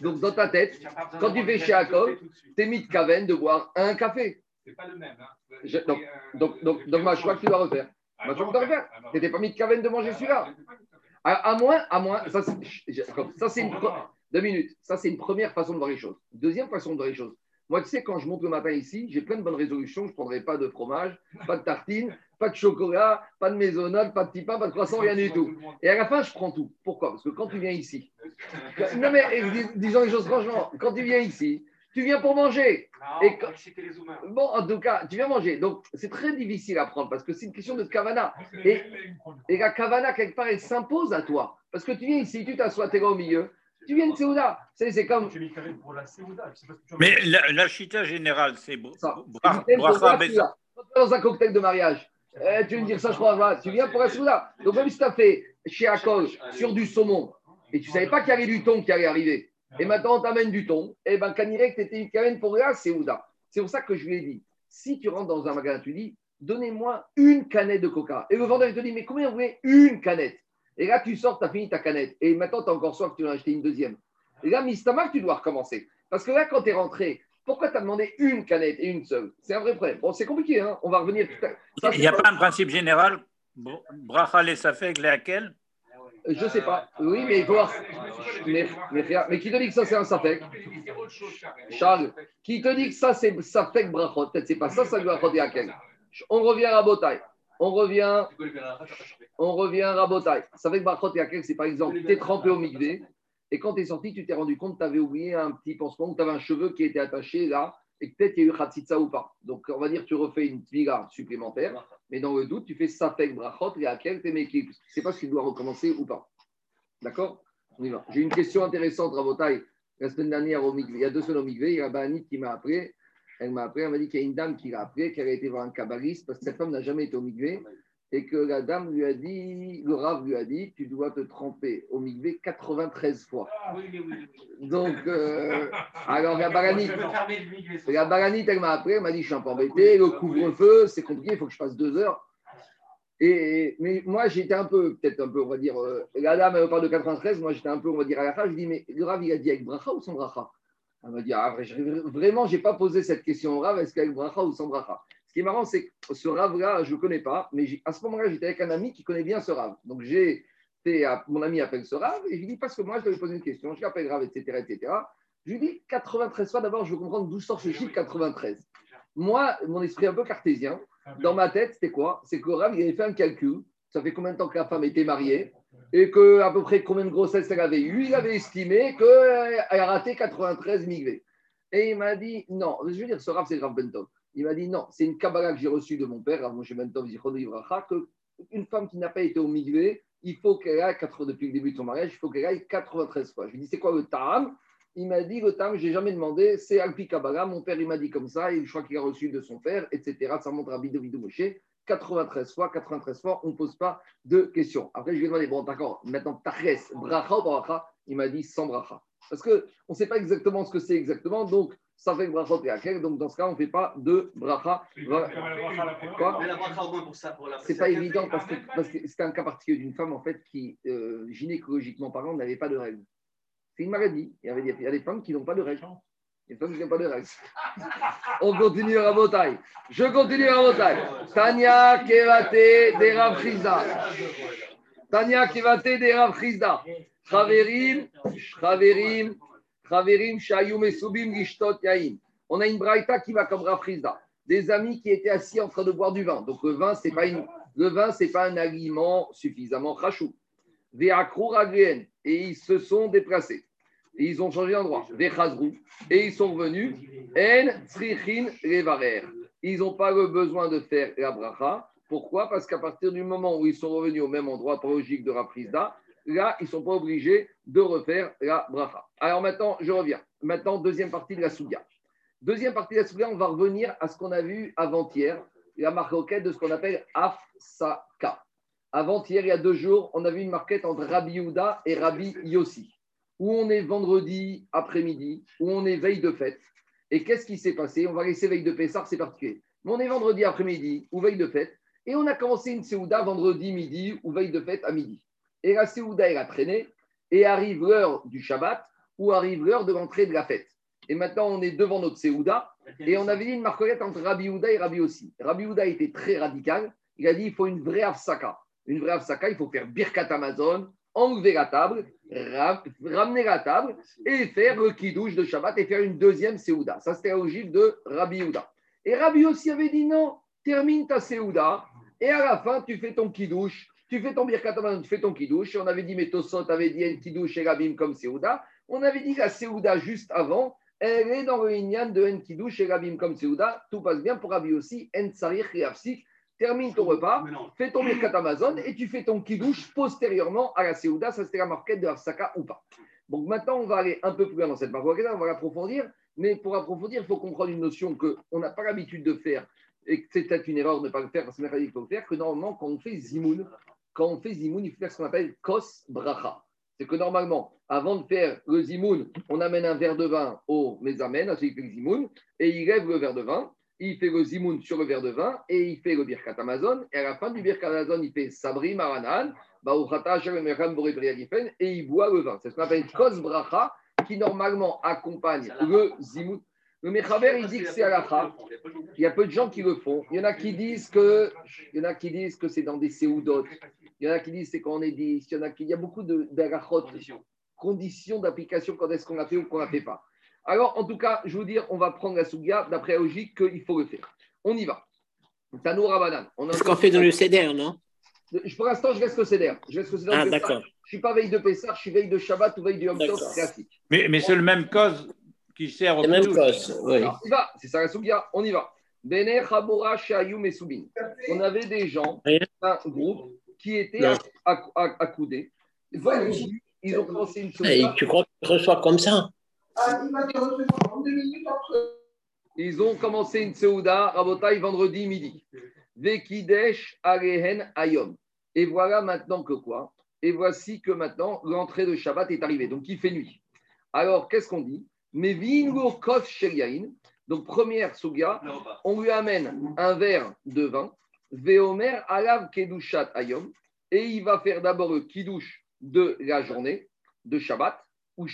Donc, dans ta tête, quand tu fais Shiakor, tu es mis de caven de boire un café. C'est pas le même. Hein. donc, donc, donc, donc, crois que tu dois refaire. Moi, tu dois refaire. Tu n'étais pas mis de caven de manger celui-là. À, moins, à moins, ça c'est une, deux minutes. Ça, c'est une première façon de voir les choses. Deuxième façon de voir les choses. Moi, tu sais, quand je monte le matin ici, j'ai plein de bonnes résolutions. Je ne prendrai pas de fromage, pas de tartine, pas de chocolat, pas de maisonnade, pas de petit pain, pas de croissant, rien du tout. Et à la fin, je prends tout. Pourquoi? Parce que quand tu viens ici, non mais disons les choses franchement, quand tu viens ici, tu viens pour manger. et Bon, en tout cas, tu viens manger. Donc, c'est très difficile à prendre parce que c'est une question de kavana. Et, et la kavana, quelque part, elle s'impose à toi. Parce que tu viens ici, tu t'assois, tu es là au milieu. Tu viens de Séouda. C'est comme. Mais la, la chita générale, c'est bracha Dans un cocktail de mariage. Eh, tu veux me dire ça, je crois. Tu viens pour la Séouda. Donc, même si tu as fait chez Akol sur du saumon et tu ne savais pas qu'il y avait du thon qui allait arriver, et maintenant on t'amène du thon, et ben Kanirek, tu étais une canette pour la Seouda. C'est pour ça que je lui ai dit, si tu rentres dans un magasin, tu dis, donnez-moi une canette de coca. Et le vendeur, il te dit, mais combien vous voulez une canette? Et là, tu sors, tu as fini ta canette. Et maintenant, tu as encore soif, tu vas acheter une deuxième. Et là, Mistamak, tu dois recommencer. Parce que là, quand tu es rentré, pourquoi tu as demandé une canette et une seule? C'est un vrai problème. Bon, c'est compliqué, hein on va revenir tout à l'heure. Il n'y a pas un principe général Bracha les safek laquelle Je ne sais pas. Oui, mais il faut voir. Mais, mais, qui te dit que ça, c'est un safek? Charles, qui te dit que ça, c'est safek brachot Peut-être c'est pas ça, ça doit être laquelle On revient à Botaï. On revient, on revient à Rabotai. Safek brachot laquelle c'est par exemple, tu es trempé au migvé et quand tu es sorti, tu t'es rendu compte que tu avais oublié un petit pansement, que tu avais un cheveu qui était attaché là, et peut-être qu'il y a eu Khatsitsa ou pas. Donc, on va dire que tu refais une tvila supplémentaire, mais dans le doute, tu fais Safek Brachot et à quel t'es Tu ne sais pas s'il doit recommencer ou pas. D'accord? On y va. J'ai une question intéressante, Rabotai. La semaine dernière, au il y a deux semaines au Migvé, il y a Banit qui m'a appelé. Elle m'a appelé, elle m'a dit qu'il y a une dame qui l'a appelé, qu'elle a été voir un kabbaliste, parce que cette femme n'a jamais été au Migvé et que la dame lui a dit, le Rav lui a dit, tu dois te tremper au migvé 93 fois. Ah, oui, oui, oui. Donc, euh, alors la baranite, la baranite, elle m'a appris, elle m'a dit, je suis un peu embêté, le couvre-feu, c'est compliqué, il faut que je passe deux heures. Et, mais moi, j'étais un peu, peut-être un peu, on va dire, euh, la dame, elle parle de 93, moi, j'étais un peu, on va dire, à la fin, je dis, mais le Rav, il a dit avec bracha ou sans bracha? Elle m'a dit, ah, vraiment, je n'ai pas posé cette question au Rav, est-ce qu'avec bracha ou sans bracha? Ce qui est marrant, c'est que ce rave-là, je ne connais pas, mais à ce moment-là, j'étais avec un ami qui connaît bien ce rave. Donc, j'ai mon ami appelle ce rave, et je lui dis, parce que moi, je dois lui poser une question, je l'appelle rave, etc., etc. Je lui dis 93 fois, d'abord, je veux comprendre d'où sort ce chiffre 93. Moi, mon esprit un peu cartésien, dans ma tête, c'était quoi? C'est que le rave, il avait fait un calcul, ça fait combien de temps que la femme était mariée, et que à peu près combien de grossesses elle avait eu, il avait estimé qu'elle a raté 93 migrés. Et il m'a dit, non, je veux dire, ce rave, c'est le rave Benton. Il m'a dit non, c'est une Kabbalah que j'ai reçue de mon père, qu'une femme qui n'a pas été au migvé, il faut qu'elle aille, depuis le début de son mariage, il faut qu'elle aille 93 fois. Je lui ai dit, c'est quoi le tam? Il m'a dit, le tam, je n'ai jamais demandé, c'est Alpi Kabbalah, mon père il m'a dit comme ça, et je crois qu'il a reçu de son père, etc. Ça montre à Bidou Moshe. 93 fois, 93 fois, on ne pose pas de questions. Après, je lui ai demandé, bon, d'accord, maintenant, Taches, bracha ou bracha? Il m'a dit sans bracha. Parce qu'on ne sait pas exactement ce que c'est exactement, donc ça fait brachot et donc dans ce cas, on ne fait pas de bracha. Quoi C'est pas évident parce que c'est un cas particulier d'une femme en fait qui, euh, gynécologiquement parlant, n'avait pas de règles. C'est une maladie. Il y, avait des, il y a des femmes qui n'ont pas de règles. Des femmes qui n'ont pas de. On continue à Rabotai. Je continue à Rabotai. Tania Kevate de Rav Tania Kevate de Rav Chizda. Chaverim, Chaverim, on a une braïta qui va comme Rafrizda. Des amis qui étaient assis en train de boire du vin. Donc le vin, ce n'est pas, vin, pas un aliment suffisamment rachou. Et ils se sont déplacés. Et ils ont changé d'endroit. Et ils sont revenus. En Ils n'ont pas le besoin de faire la bracha. Pourquoi? Parce qu'à partir du moment où ils sont revenus au même endroit, par logique de Rafrizda, là, ils ne sont pas obligés de refaire la bracha. Alors maintenant, je reviens. Maintenant, deuxième partie de la souga. Deuxième partie de la souga, on va revenir à ce qu'on a vu avant-hier, la marquette de ce qu'on appelle Afsaka. Avant-hier, il y a deux jours, on a vu une marquette entre Rabbi Yehuda et Rabbi Yossi, où on est vendredi après-midi, où on est veille de fête. Et qu'est-ce qui s'est passé? On va laisser veille de Pessah, c'est particulier. Mais on est vendredi après-midi, ou veille de fête, et on a commencé une Séouda vendredi midi, ou veille de fête à midi. Et la Séouda, elle a traîné, et arrive l'heure du Shabbat, ou arrive l'heure de l'entrée de la fête. Et maintenant, on est devant notre Séouda, et on avait dit une marquette entre Rabbi Houda et Rabbi aussi. Rabbi Houda était très radical. Il a dit il faut une vraie afsaka. Une vraie afsaka, il faut faire Birkat Amazon, enlever la table, ramener la table et faire le kidouche de Shabbat et faire une deuxième Séouda. Ça, c'était la de Rabbi Houda. Et Rabbi aussi avait dit non, termine ta Séouda et à la fin, tu fais ton kidouche tu fais ton birkat tu fais ton kidouche. On avait dit, mais Tosot avait dit un kidouche et Rabim comme Seouda. On avait dit la Seouda juste avant, elle est dans le Inyan de En kidouche et Rabim comme Seouda. Tout passe bien pour Rabbi aussi. En Tsarir et Termine ton repas, fais ton birkat Amazon et tu fais ton kidouche postérieurement à la Seouda. Ça, c'était la marquette de Arsaka ou pas. Donc maintenant, on va aller un peu plus loin dans cette marquette, on va l'approfondir. Mais pour approfondir, il faut comprendre une notion qu'on n'a pas l'habitude de faire et que c'est peut-être une erreur de ne pas le faire parce que c'est faut le faire, que normalement, quand on fait Zimoun, quand on fait zimoun, il faut faire ce qu'on appelle kos bracha. c'est que normalement, avant de faire le zimoun, on amène un verre de vin au mezamen, à celui qui fait le zimoun, et il lève le verre de vin, il fait le zimoun sur le verre de vin, et il fait le birkat Amazon, et à la fin du birkat Amazon, il fait sabri maranan, et il boit le vin. C'est ce qu'on appelle kos bracha, qui normalement accompagne le zimoun. Le Mechaber, il dit que c'est à Il y a peu de gens qui le font. Il y en a qui disent que, il y en a qui disent que c'est dans des séoudotes. Il y en a qui disent c'est quand on est 10. Il y en a qui, il y a beaucoup de conditions, conditions d'application quand est-ce qu'on l'a fait ou qu'on l'a fait pas. Alors, en tout cas, je veux dire, on va prendre la souga d'après la logique qu'il faut le faire. On y va. Tanou Rabanan. Ce qu'on fait dans le CEDER, non Pour l'instant, je reste au CEDER. Je reste au CEDER. Ah, d'accord. Je ne suis pas veille de Pessah, je suis veille de Shabbat ou veille de Yom Tov classique. Mais, mais c'est le même cause qui sert au même cause, oui. on y va, c'est ça la souga, on y va. Bene Chabora Shayum et Soubin. On avait des gens, un groupe qui étaient accoudés. Ils ont commencé une souga. Et tu crois qu'ils reçoivent comme ça Ils ont commencé une Seuda, Rabotai, vendredi midi. Vekidesh Arehen Ayom. Et voilà maintenant que quoi? Et voici que maintenant l'entrée de Shabbat est arrivée. Donc il fait nuit. Alors qu'est-ce qu'on dit? Mais Kos donc première sugia, on lui amène un verre de vin, Veomer Alav Kedushat Ayom, et il va faire d'abord le kiddush de la journée, de Shabbat, ou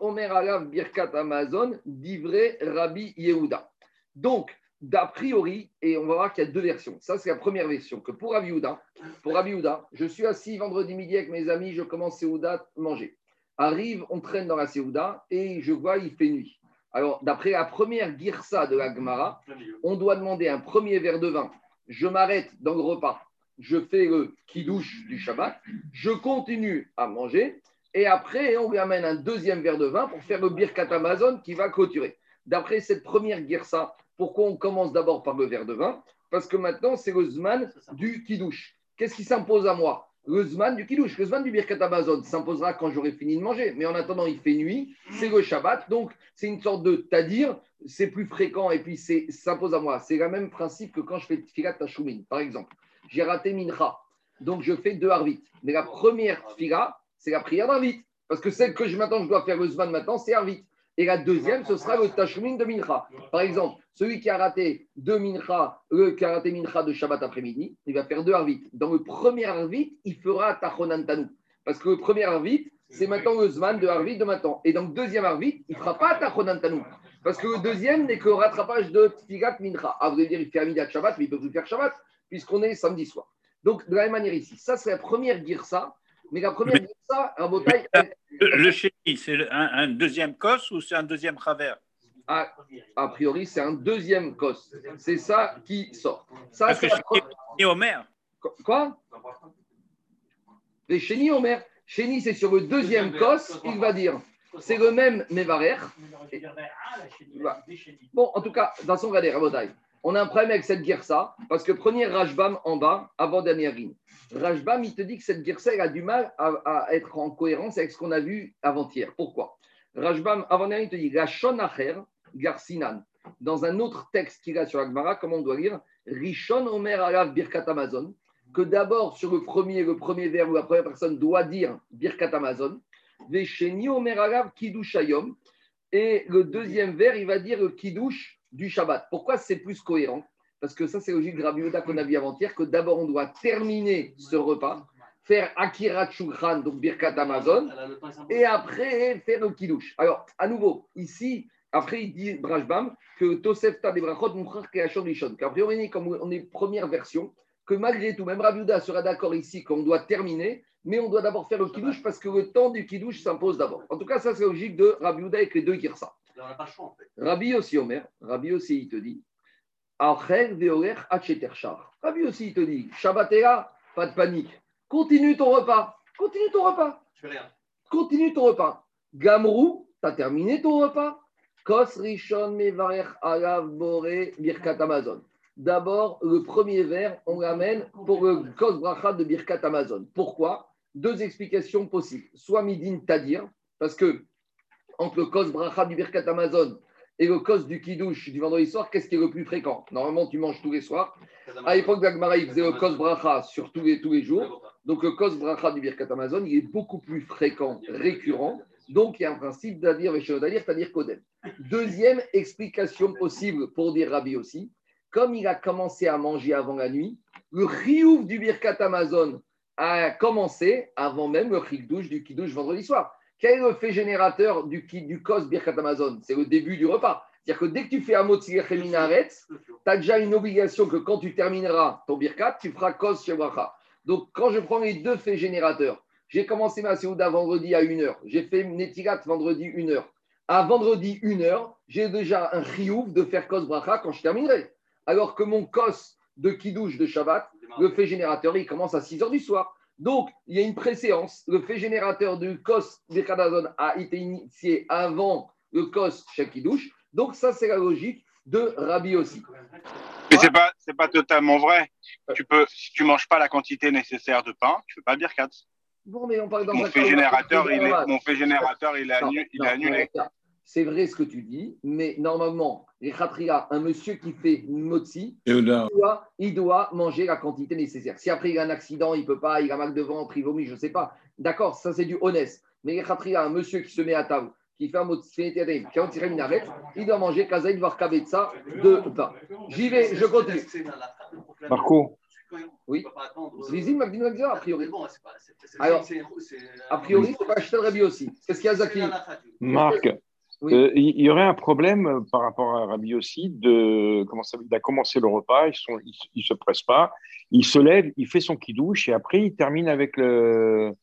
Omer Alav Birkat Amazon, d'Ivre Rabbi Yehuda. Donc, d'a priori, et on va voir qu'il y a deux versions. Ça, c'est la première version, que pour Rabbi Yehuda, pour Rabbi je suis assis vendredi midi avec mes amis, je commence Yehuda manger. Arrive, on traîne dans la Séouda et je vois, il fait nuit. Alors, d'après la première girsa de la Gemara, on doit demander un premier verre de vin. Je m'arrête dans le repas, je fais le kidouche du Shabbat, je continue à manger et après, on lui amène un deuxième verre de vin pour faire le birkat Amazon qui va clôturer. D'après cette première girsa, pourquoi on commence d'abord par le verre de vin? Parce que maintenant, c'est le zman du kidouche. Qu'est-ce qui s'impose à moi? Le Zman du Kiddush, le Zman du Birkat Amazon s'imposera quand j'aurai fini de manger. Mais en attendant, il fait nuit, c'est le Shabbat. Donc, c'est une sorte de Tadir, c'est plus fréquent et puis ça s'impose à moi. C'est le même principe que quand je fais Filat Tashumin. Par exemple, j'ai raté Mincha. Donc, je fais deux Harvit. Mais la première Fila, c'est la prière d'Arvit. Parce que celle que je, maintenant je dois faire le Zman maintenant, c'est Arvit. Et la deuxième, ce sera le Tashmin de Mincha. Par exemple, celui qui a raté deux Mincha, le qui a raté Mincha de Shabbat après-midi, il va faire deux Arvit. Dans le premier Arvit, il fera Tachonantanu. Parce que le premier Arvit, c'est maintenant le Zman de Arvit de maintenant. Et dans le deuxième Arvit, il ne fera pas Tachonantanu. Parce que le deuxième n'est que rattrapage de Tfigat Mincha. Ah, vous allez dire, il fait Amidat Shabbat, mais il peut plus faire Shabbat, puisqu'on est samedi soir. Donc, de la même manière ici, ça c'est la première Girsa. Mais la première Girsa, un bouteille. Le chéni, c'est un, deuxième cos ou c'est un deuxième travers? A, a, priori, c'est un deuxième cos. C'est ça qui sort. Ça, Parce que chéni Omer. Quoi? Les chéni Omer. Chéni, c'est sur le deuxième cos, il va dire. C'est le même Mevarer. Bon, en tout cas, dans son gader, on a un problème avec cette guerre-ça, parce que premier Rajbam en bas, avant dernière ligne. Rajbam, il te dit que cette guerre a du mal à, être en cohérence avec ce qu'on a vu avant-hier. Pourquoi? Rajbam, avant dernière il te dit la Acher. Dans un autre texte qu'il a sur Agmara, comment on doit lire? Rishon Omer Alav Birkat Amazon. Que d'abord, sur le premier, le premier vers où la première personne doit dire Birkat Amazon. Vesheni Omer Alav Kiddushayom. Et le deuxième vers, il va dire le Kiddush du Shabbat. Pourquoi c'est plus cohérent? Parce que ça, c'est logique de Rabbi qu'on a vu avant-hier, que d'abord, on doit terminer ce repas, faire Akira Shukran, donc Birkat Amazon, et après faire le Kiddush. Alors, à nouveau, ici, après, il dit Brajbam que Tosefta des Brachot, mon frère Rishon. Qu'a priori, comme on est première version, que malgré tout, même Rabbi sera d'accord ici qu'on doit terminer, mais on doit d'abord faire le Kiddush parce que le temps du Kiddush s'impose d'abord. En tout cas, ça, c'est logique de Rabbi avec les deux Girsa. Rabbi aussi, Omer, Rabbi aussi, il te dit Rabbi aussi, il te dit Shabbat pas de panique. Continue ton repas. Continue ton repas. Je fais rien. Continue ton repas. Gamrou, tu as terminé ton repas. Kos Rishon Mevarech Alav Birkat Amazon. D'abord, le premier verre, on l'amène pour le Kos Bracha de Birkat Amazon. Pourquoi? Deux explications possibles. Soit Midin Tadir, parce que entre le Kos Bracha du Birkat Amazon et le cos du kidouche du vendredi soir, qu'est-ce qui est le plus fréquent? Normalement, tu manges tous les soirs. À l'époque d'Agmara, il faisait le kos bracha sur tous les, tous les jours. Donc le kos bracha du Birkat Amazon, il est beaucoup plus fréquent, récurrent. Donc il y a un principe d'Adir et d'Adir, c'est-à-dire Kodem. Deuxième explication possible pour dire Rabbi aussi, comme il a commencé à manger avant la nuit, le riouf du Birkat Amazon a commencé avant même le douche du kidouche vendredi soir. Quel est le fait générateur du, du kos Birkat Amazon? C'est le début du repas. C'est-à-dire que dès que tu fais Amot Minaret, tu as déjà une obligation que quand tu termineras ton Birkat, tu feras kos Shebracha. Donc quand je prends les deux faits générateurs, j'ai commencé ma Seouda vendredi à 1h, j'ai fait Netirat vendredi 1h. À vendredi 1h, j'ai déjà un riouf de faire kos Bracha quand je terminerai. Alors que mon kos de Kidouche de Shabbat, le fait générateur, il commence à 6 h du soir. Donc, il y a une préséance. Le fait générateur du COS Birkadazon a été initié avant le COS Shakidouche. Donc, ça, c'est la logique de Rabbi aussi. Mais ce n'est pas, pas totalement vrai. Tu peux, si tu ne manges pas la quantité nécessaire de pain, tu ne peux pas Birkat. Bon, mais on parle dans mon, fait générateur, il est, mon fait générateur, il est annulé c'est vrai ce que tu dis, mais normalement, les khatria, un monsieur qui fait une motzi, il doit, il doit, manger la quantité nécessaire. Si après il a un accident, il ne peut pas, il a mal de ventre, il vomit, je ne sais pas. D'accord, ça c'est du honnête. Mais les khatria, un monsieur qui se met à table, qui fait un motzi, qui a une arrête, il doit manger kazaïd var kabetza de pain. J'y vais, je continue. Marco. Oui. a priori. Alors, a priori, il faut pas acheter le Rabbi aussi. Qu'est-ce qu'il y a, Zaki Marc, euh, il y aurait un problème euh, par rapport à Rabbi aussi de comment ça, il a commencé le repas, il ne se presse pas, il se lève, il fait son kidouche et après il termine avec le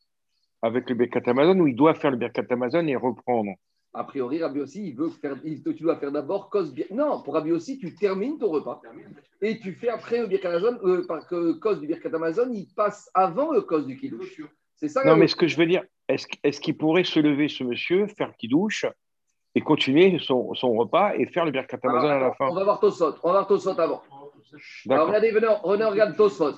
avec le Birkat Amazon où il doit faire le Birkat Amazon et reprendre. A priori, Rabbi aussi, il veut faire, tu dois faire d'abord cause Non, pour Rabbi aussi, tu termines ton repas et tu fais après le Birkat Amazon, euh, parce que cause du Birkat Amazon, il passe avant le cause du kidouche. C'est ça. Non, mais ce que je veux dire, est-ce est qu'il pourrait se lever, ce monsieur, faire le kidouche et continuer son, son, repas et faire le Birkat Amazon à la fin. On va voir Tosfot. On va voir Tosfot avant. Alors regardez, venez, regarde Tosfot.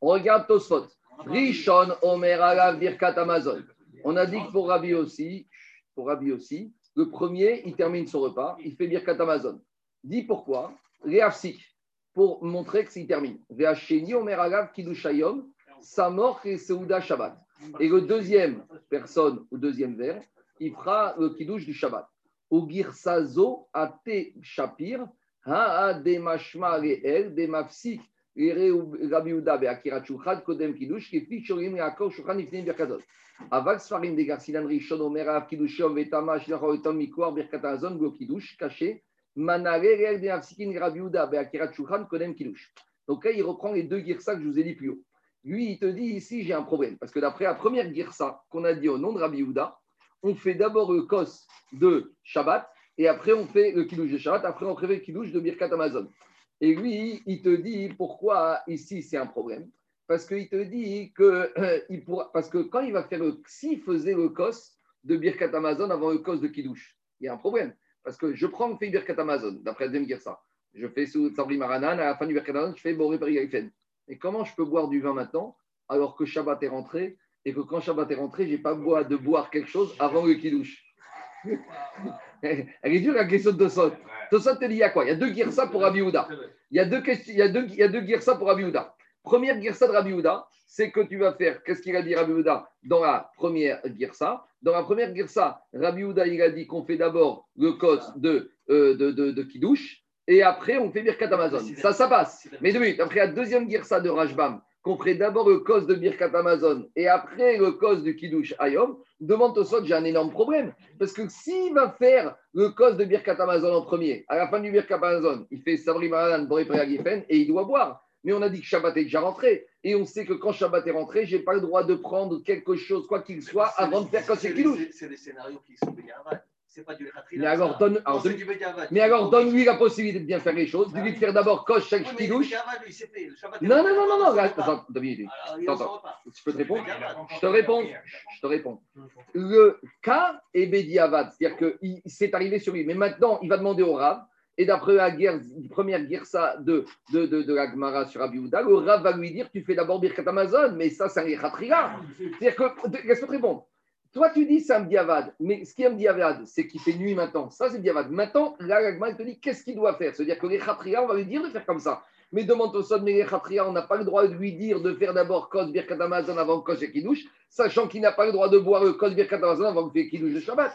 On regarde Tosfot. Rishon Omer Alav Birkat Amazon. On a dit que pour Rabbi aussi, pour Rabbi aussi, le premier, il termine son repas, il fait Birkat Amazon. Dit pourquoi Réafsik, pour montrer que s'il termine. Veacheni Omer Alav Kidushayom, Samor et Seuda Shabbat. Et le deuxième personne ou deuxième vers, il fera le kiddush du Shabbat. Ou girsazo ate shapir, ha de mashma reel, de mafsik, Rabbi Uda be'akirat shulchan, kodem kiddush, kefi shorim yaakov shulchan ifnim birkazot. Avak sfarim de garsilan rishon omerav kiddushom vetamash lachoitom mikor birkat azon go kiddush, caché, manare reel de mafsikin Rabbi Uda be'akirat shulchan, kodem kiddush. Donc là, il reprend les deux girsa que je vous ai dit plus haut. Lui, il te dit ici, j'ai un problème. Parce que d'après la première girsa qu'on a dit au nom de Rabbi Uda, on fait d'abord le kos de Shabbat et après on fait le kidouche de Shabbat, après on fait le kidouche de Birkat Amazon. Et lui, il te dit pourquoi ici c'est un problème. Parce qu'il te dit que il pourra, parce que quand il va faire le, s'il faisait le kos de Birkat Amazon avant le kos de kidouche, il y a un problème. Parce que je prends, le fait Birkat Amazon, d'après dire ça. Je fais sous Sabri Maranan, à la fin du Birkat Amazon, je fais Boré Perigaifen. Et comment je peux boire du vin maintenant alors que Shabbat est rentré et que quand Shabbat est rentré, je n'ai pas besoin de boire quelque chose avant le kidouche. Elle est dure la question de Tosot. Tosot te dit il y a quoi? Il y a deux girsa pour Rabbi Il y a deux, il y a deux, il y a deux girsa pour Rabbi Première girsa de Rabbi c'est que tu vas faire, qu'est-ce qu'il a dit Rabbi dans la première girsa? Dans la première girsa, Rabbi il a dit qu'on fait d'abord le code de, euh, de, de, de kidouche et après on fait Birkat Amazon. Ça, ça passe. Mais deux minutes, après la deuxième girsa de Rajbam, qu'on ferait d'abord le cause de Birkat Amazon et après le cause de Kiddush Ayom, demande au j'ai un énorme problème. Parce que s'il va faire le cause de Birkat Amazon en premier, à la fin du Birkat Amazon, il fait Sabri Maran, Boré et il doit boire. Mais on a dit que Shabbat est déjà rentré. Et on sait que quand Shabbat est rentré, je n'ai pas le droit de prendre quelque chose, quoi qu'il soit, avant de faire c'est Kiddush. C'est des scénarios qui sont c'est pas du Mais alors, donne, alors, donne, mais alors donne-lui la possibilité de bien faire les choses, de lui faire d'abord coche chaque kidouche. Non, non, non, non, non, attends, deux minutes. Attends, tu peux te répondre Je te réponds. Je te réponds. Le cas est Bédiavad, c'est-à-dire que c'est arrivé sur lui. Mais maintenant, il va demander au Rav, et d'après la guerre, première guerre de, de, de, de la Gemara sur Abiouda, le Rav va lui dire Tu fais d'abord Birkat Amazon, mais ça, c'est un Khatria. C'est-à-dire que, laisse-moi te répondre Toi, tu dis c'est un diavad, mais ce qui est un diavad, c'est qu'il fait nuit maintenant. Ça, c'est diavad. Maintenant, là, l'Agma, il te dit qu'est-ce qu'il doit faire? C'est-à-dire que les khatria, on va lui dire de faire comme ça. Mais demande au son, mais les khatria, on n'a pas le droit de lui dire de faire d'abord Kos Birkat Amazon avant Kos et sachant qu'il n'a pas le droit de boire le Kos Birkat Amazon avant de faire Kiddush de Shabbat.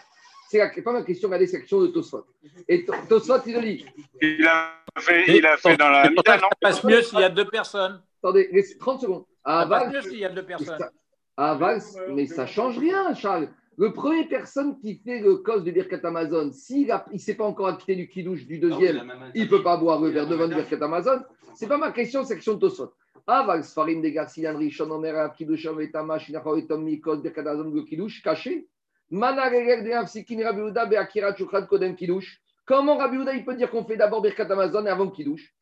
C'est la- pas ma question, regardez, c'est la question de Tosfot. Et To- Tosfot, il te dit Il a fait, il a fait dans la ça passe mieux s'il y a deux personnes. attendez, laissez- 30 secondes. À Ça passe Aval, mieux s'il y a deux personnes. Ça- à Val, mais ça change rien, Charles. Le premier personne qui fait le cos de Birkat Amazon, s'il ne s'est pas encore acquitté du kidouche du deuxième, il ne peut pas boire le verre de vin de Birkat Amazon. C'est pas ma question, c'est la question de Tosot. Aval, Sfarim de Garcian Rishon, Omer, Ab, Kiddush, Vetama, Shinachor, Etom, Mikot, Birkat Amazon, le kidouche, caché. Mana, Regel, de Afsikin, Rabbi Yehuda, Be'akira, Chukrat, Kodem, kidouche. Comment Rabbi Yehuda, il peut dire qu'on fait d'abord Birkat Amazon et avant kidouche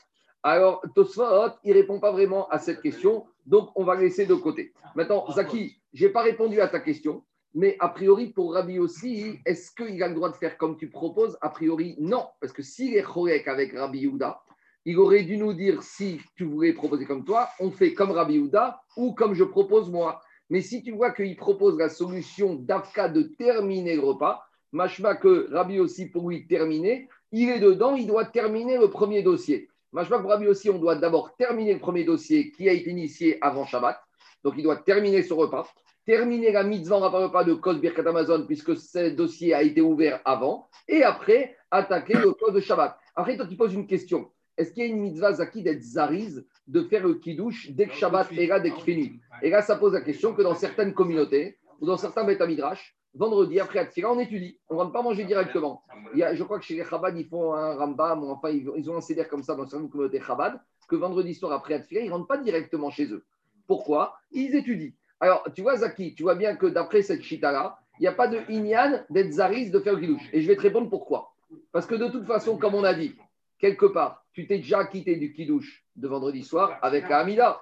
alors, Tosfot, il ne répond pas vraiment à cette question, donc on va le laisser de côté. Maintenant, Zaki, je n'ai pas répondu à ta question, mais a priori, pour Rabbi aussi, est-ce qu'il a le droit de faire comme tu proposes? A priori, non, parce que s'il est chorek avec Rabbi Yehuda, il aurait dû nous dire si tu voulais proposer comme toi, on fait comme Rabbi Yehuda ou comme je propose moi. Mais si tu vois qu'il propose la solution d'Afka de terminer le repas, machma que Rabbi aussi, pour lui terminer, il est dedans, il doit terminer le premier dossier. Machma pour Rabbi aussi, on doit d'abord terminer le premier dossier qui a été initié avant Shabbat. Donc il doit terminer son repas, terminer la mitzvah en repas de Kos Birkat Amazon, puisque ce dossier a été ouvert avant, et après attaquer le code de Shabbat. Après, toi, tu poses une question. Est-ce qu'il y a une mitzvah Zaki d'être zariz, de faire le kiddush dès que Shabbat est là, dès qu'il fait nuit Et là, ça pose la question que dans certaines communautés, ou dans certains Betamidrash, vendredi, après Atzira, on étudie. On ne rentre pas manger directement. Il y a, je crois que chez les Chabad, ils font un Rambam, ou enfin, ils, ils ont un CDR comme ça dans certaines communautés Chabad, que vendredi soir, après Atzira, ils ne rentrent pas directement chez eux. Pourquoi? Ils étudient. Alors, tu vois, Zaki, tu vois bien que d'après cette chita-là, il n'y a pas de Inyan d'être Zariz de faire le kiddush. Et je vais te répondre pourquoi. Parce que de toute façon, comme on a dit, quelque part, tu t'es déjà quitté du kiddush de vendredi soir avec la Hamida.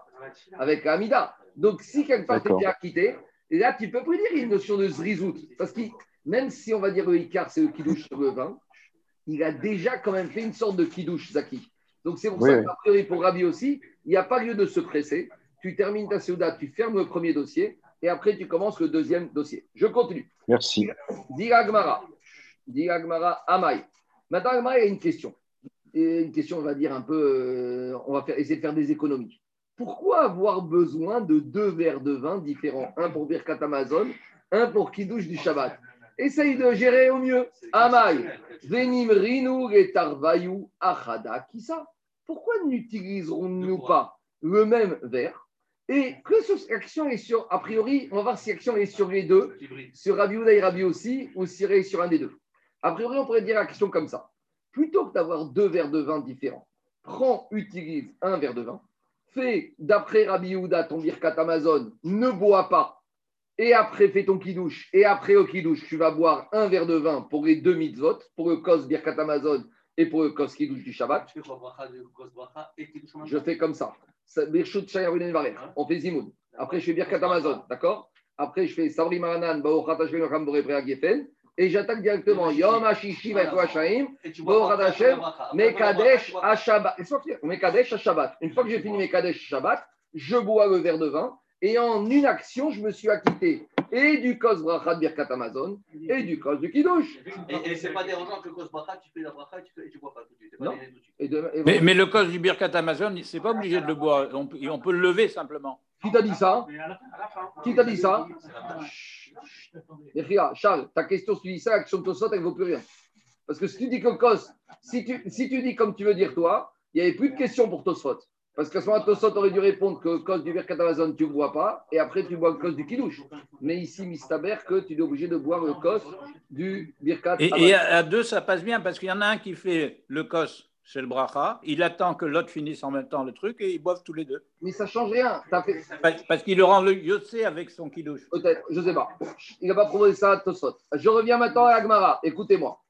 Avec la Hamida. Donc, si quelque part tu déjà quitté, là, tu peux plus dire qu'il y a une notion de zrizout. Parce que même si on va dire le Icar, c'est le kiddush sur le vin, il a déjà quand même fait une sorte de kiddush, Zaki. Donc, c'est pour Oui, ça priori, pour Rabbi aussi, il n'y a pas lieu de se presser. Tu termines ta Seuda, tu fermes le premier dossier et après, tu commences le deuxième dossier. Je continue. Merci. Dit Agmara. Dit Agmara Amai. Maintenant, y a une question. Et une question, on va dire un peu. euh, on va faire, essayer de faire des économies. Pourquoi avoir besoin de deux verres de vin différents? Un pour Birkat Amazon, un pour Kiddush du Shabbat. Essaye de gérer au mieux. Amai. Venim Rinu Retarvayu Achada Kisa. Pourquoi n'utiliserons-nous pas le même verre? Et que ce- l'action est sur, a priori, on va voir si l'action est sur les deux, sur Rabbi Houda et Rabbi aussi, ou si elle est sur un des deux. A priori, on pourrait dire la question comme ça. Plutôt que d'avoir deux verres de vin différents, prends, utilise un verre de vin, fais d'après Rabbi Houda ton birkat Amazon, ne bois pas, et après fais ton kidouche, et après au kidouche, tu vas boire un verre de vin pour les deux mitzvot, pour le kos birkat Amazon et pour le kos kidouche du Shabbat. Je fais comme ça. Runen Varech. On fait Zimoun. Après, je fais Birkat Amazon. D'accord? Après, je fais Sabri Maranan, Baochat Gefen. Et j'attaque directement Yom Hashishi, Vaïko Hashaim, Et tu Baochat bois après, Hashem, Mekadesh Shabbat. Mekadesh à Shabbat. Une fois que j'ai fini Mekadesh à Shabbat, je bois le verre de vin. Et en une action, je me suis acquitté et du Kos Brachat Birkat Amazon et du Kos du Kiddush. Et, et c'est pas dérangeant que Kos Bracha, tu fais la bracha et tu, fais, et tu bois pas tout de suite. Non. Et de- et Mais, mais le cos du Birkat Amazon, c'est pas obligé de le boire. On peut, on peut le lever simplement. Qui t'a dit ça? Qui t'a dit ça? Charles, ta question, si tu dis ça, l'action de Tosot, elle ne vaut plus rien. Parce que si tu dis que Kos, si tu, si tu dis comme tu veux dire toi, il n'y avait plus de questions pour Tosot. Parce qu'à ce moment-là, Tosot aurait dû répondre que Kos du Birkat Amazon, tu ne bois pas, et après tu bois le Kos du Kiddush. Mais ici, Mistaber, que tu es obligé de boire le Kos du Birkat Et, Amazon. et à, à deux, ça passe bien parce qu'il y en a un qui fait le cos, c'est le bracha. Il attend que l'autre finisse en même temps le truc et ils boivent tous les deux. Mais ça change rien. Fait... Parce, parce qu'il le rend le yossé avec son kidouche. Peut-être, je ne sais pas. Il n'a pas proposé ça à Tosot. Je reviens maintenant à Agmara. Écoutez-moi.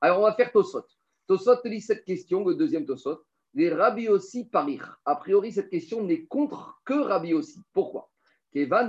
Alors, on va faire Tosot. Tosot lit cette question, le deuxième Tosot. Les Rabbi aussi parir. A priori, cette question n'est contre que Rabbi aussi. Pourquoi? Parce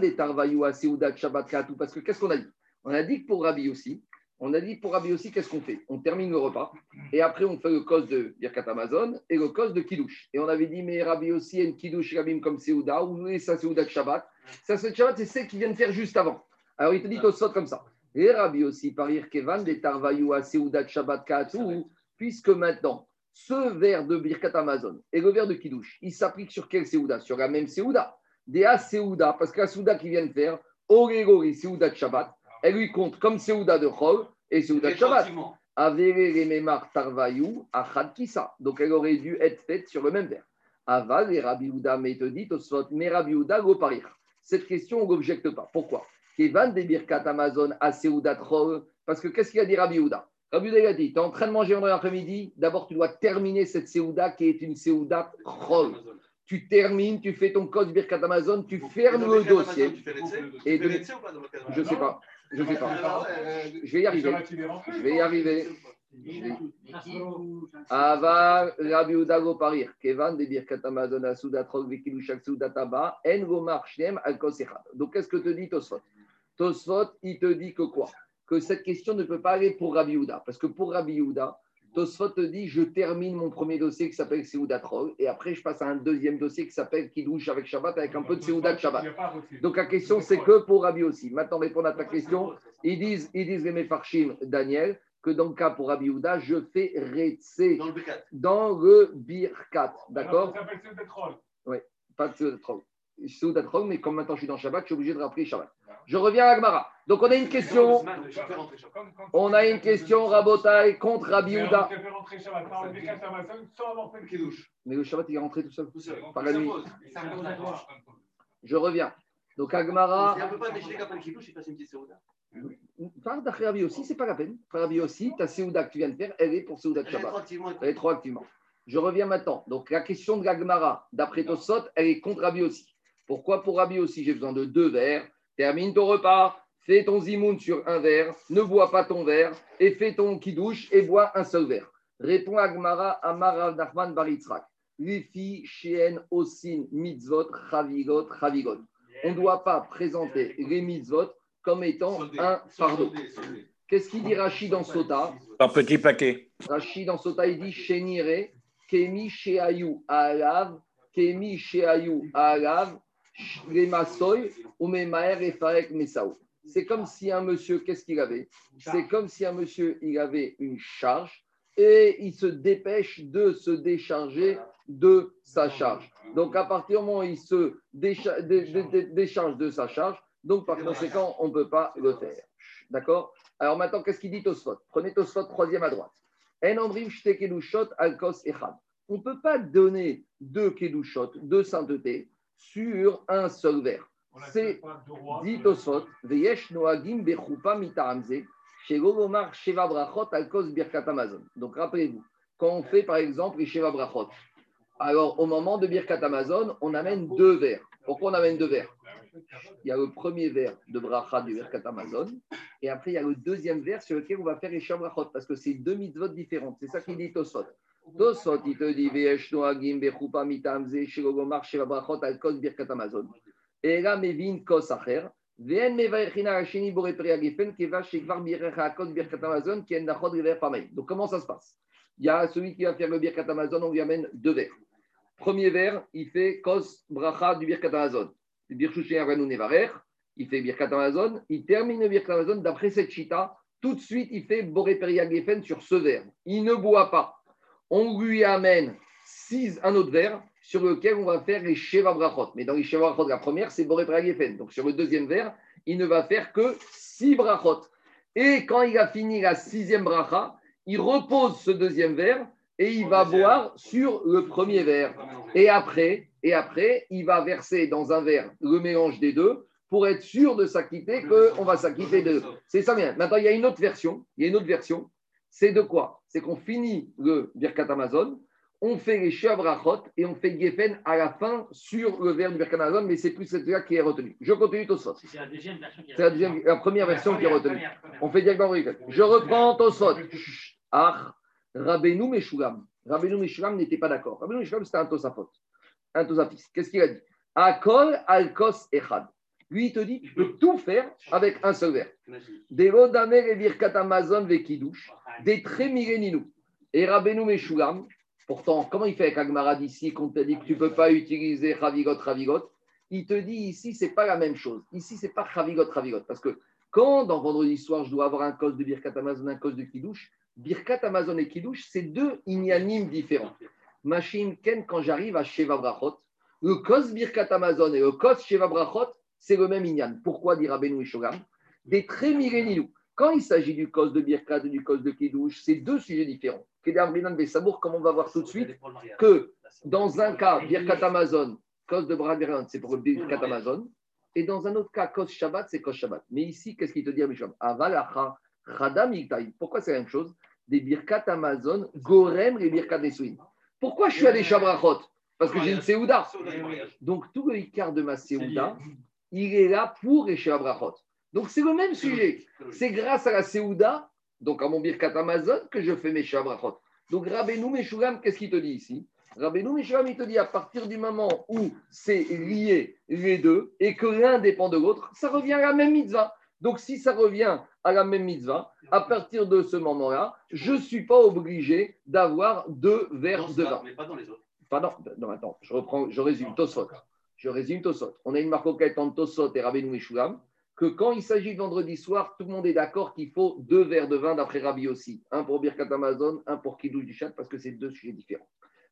que qu'est-ce qu'on a dit? On a dit que pour Rabbi aussi, on a dit pour Rabbi aussi, qu'est-ce qu'on fait? On termine le repas et après on fait le cos de Birkat Amazon et le cos de Kiddush. Et on avait dit, mais Rabbi aussi, une Kiddush Rabim comme Seuda, ou ça Seudat Shabbat. Ça, c'est Shabbat, c'est celle qu'ils viennent faire juste avant. Alors il te dit Tosfot comme ça. Et Rabbi aussi, parir Kevan, des Tarvayou à Seudat Shabbat Katou, puisque maintenant, ce verre de Birkat Amazon et le verre de Kiddush, il s'applique sur quel Seuda Sur la même Seuda. Des A parce que la Seuda qui vient de faire, Orégori Seuda de Shabbat, elle lui compte comme Seuda de Chol et Seuda de Shabbat. Avere Tarvayou, Achad Kissa. Donc elle aurait dû être faite sur le même verre. Aval et Rabbi Houda, mais te dit, Tosfot, mais Rabbi Houda, go parir. Cette question, on ne l'objecte pas. Pourquoi? Kevan de Birkat Amazon à Seuda Chol. Parce que qu'est-ce qu'il a dit Rabbi Houda? Rabbi Houda a dit, tu es en train de manger vendredi après-midi, d'abord tu dois terminer cette Seuda qui est une Seuda Chol. Tu termines, tu fais ton code Birkat Amazon, tu fermes le dossier. Et de- Je Amazon? sais pas. Je sais pas. Je vais y arriver. Je vais y arriver. Ava Rabbi Udago Parir, Kevan de Birkat Amazon à Soudat Rog Vekilushak Soudat Abba, En Gomar Shnem Al. Donc qu'est-ce que te dit Tosfot? Tosfot, il te dit que quoi? Que cette question ne peut pas aller pour Rabbi Uda. Parce que pour Rabbi Uda, Tosfot te dit je termine mon premier dossier qui s'appelle Seudat Rog et après je passe à un deuxième dossier qui s'appelle Kiddush avec Shabbat avec un peu de Seudat Shabbat. Donc la question c'est que pour Rabbi aussi. Maintenant, répondre à ta question, ils disent, ils disent les Mefarshim, Daniel, que dans le cas pour Rabbi Houda, je fais Retsé Dans le Birkat. dans le Birkat. D'accord Ça s'appelle Seudat Troll. Mais comme maintenant je suis dans Shabbat, je suis obligé de rappeler Shabbat. Je reviens à Agmara. Donc on a une question. On a une question, Rabotai, contre Rabbi Houda. Mais le Shabbat, il est rentré tout seul. Par la nuit. Je reviens. Donc Agmara. Par d'après Rabbi aussi, c'est pas la peine. Par Rabbi aussi, ta Seuda que tu viens de faire, elle est pour Seuda de Shabbat. Rétroactivement. Je reviens maintenant. Donc, la question de la Gemara, d'après Tosot, elle est contre Rabbi aussi. Pourquoi pour Rabbi aussi J'ai besoin de deux verres. Termine ton repas, fais ton zimoun sur un verre, ne bois pas ton verre, et fais ton kidouche et bois un seul verre. Répond Agmara Amar Nachman Baritzrak. Lifi, Shien, Osin, Mitzvot, Chavigot, Chavigot. On ne doit pas présenter les mitzvot comme étant un fardeau. Qu'est-ce qu'il dit Rachid dans Sota Par petit paquet. Rachid dans Sota, il dit Shenire, Kemi Sheayu Alav, Kemi Sheayu Alav, C'est comme si un monsieur, qu'est-ce qu'il avait? C'est comme si un monsieur, il avait une charge et il se dépêche de se décharger de sa charge. Donc, à partir du moment où il se décha- dé- dé- dé- décharge de sa charge, donc par conséquent, on ne peut pas le faire. D'accord? Alors maintenant, qu'est-ce qu'il dit Tosfot? Prenez Tosfot, troisième à droite. En andrim shte kedushot alkos echad. On ne peut pas donner deux kedushot, deux saintetés, sur un seul verre. C'est dit Tosfot, veyesh noagim bechupa sheva brachot alkos birkat Amazon. Donc rappelez-vous, quand on fait par exemple les sheva brachot, alors au moment de birkat Amazon, on amène deux verres. Pourquoi on amène deux verres? Il y a le premier verre de bracha du birkat Amazon, et après il y a le deuxième verre sur lequel on va faire les sheva brachot, parce que c'est deux mitzvot différentes. C'est ça qu'il dit Tosfot. Donc, comment ça se passe? Il y a celui qui va faire le birkat Amazon, on lui amène deux verres. Premier verre, il fait Kos Bracha du birkat Amazon. Il fait Amazon, il termine le birkat Amazon d'après cette chita. Tout de suite, il fait peri agefen sur ce verre. Il ne boit pas. On lui amène six, un autre verre sur lequel on va faire les Sheva Brachot. Mais dans les Sheva Brachot, la première, c'est Boré Pragefen. Donc sur le deuxième verre, il ne va faire que six Brachot. Et quand il a fini la sixième Bracha, il repose ce deuxième verre et il va boire sur le premier verre. Et après, et après, il va verser dans un verre le mélange des deux pour être sûr de s'acquitter qu'on va s'acquitter de. C'est ça bien. Maintenant, il y a une autre version. Il y a une autre version. C'est de quoi? C'est qu'on finit le Birkat Amazon, on fait les Shabrachot et on fait Geffen à la fin sur le verre du Birkat Amazon, mais c'est plus celui-là qui est retenu. Je continue Tosfot. C'est la deuxième version qui est C'est la, première version qui est retenue. Première, première. On fait Birkat. Je reprends Tosfot. Ah, Rabbeinu Meshulam. Rabbeinu Meshulam n'était pas d'accord. Rabbeinu Meshulam, c'était un Tosafot. Un Tosafis. Qu'est-ce qu'il a dit? Akol Alkos Echad. Lui, il te dit, tu peux tout faire avec un seul verre. Delo damer et birkat Amazon vekidush, des très milléninou. Et Rabbeinu Meshulam, pourtant, comment il fait avec Agmara d'ici, qu'on te dit que tu ne peux pas utiliser Ravigot, Ravigot il te dit ici, c'est pas la même chose. Ici, c'est pas Chavigot, Chavigot. Parce que quand dans vendredi soir, je dois avoir un cos de Birkat Amazon, un cos de Kiddush, Birkat Amazon et Kiddush, c'est deux inyanim différents. Machine Ken, quand j'arrive à Sheva Brachot, le cos Birkat Amazon et le cos Sheva Brachot, c'est le même inyan. Pourquoi, dit Rabbeinu Ishogam Des milléniaux. Quand il s'agit du cos de Birkat et du cos de Kiddush, c'est deux sujets différents. Kedar Brinan Besamour, comme on va voir tout de suite, que dans un cas, Birkat Amazon, cause de Brad c'est pour le Birkat Amazon. Et dans un autre cas, cause Shabbat, c'est cause Shabbat. Mais ici, qu'est-ce qu'il te dit, Misham Avalacha, Chadam. Pourquoi c'est la même chose? Des Birkat Amazon, Gorem, les Birkat Nesuin. Pourquoi je suis allé Shabrachot Parce que j'ai une Seouda. Donc tout le Icar de ma Seouda, il est là pour les Shabrachot. Donc c'est le même sujet. C'est grâce à la Seouda, donc à mon Birkat Amazon, que je fais mes Shabrachot. Donc Rabbeinu Meshulam, qu'est-ce qu'il te dit ici? Rabbeinu Meshulam, il te dit à partir du moment où c'est lié les deux et que l'un dépend de l'autre, ça revient à la même mitzvah. Donc si ça revient à la même mitzvah, à partir de ce moment-là, je ne suis pas obligé d'avoir deux verres de vin. Mais pas dans les autres. Non, attends, je reprends, je résume Tosfot. Je résume Tosfot. On a une marcoquette entre Tosfot et Rabbeinu Meshulam que quand il s'agit de vendredi soir, tout le monde est d'accord qu'il faut deux verres de vin d'après Rabbi aussi. Un pour Birkat Amazon, un pour Kiddush du Chat, parce que c'est deux sujets différents.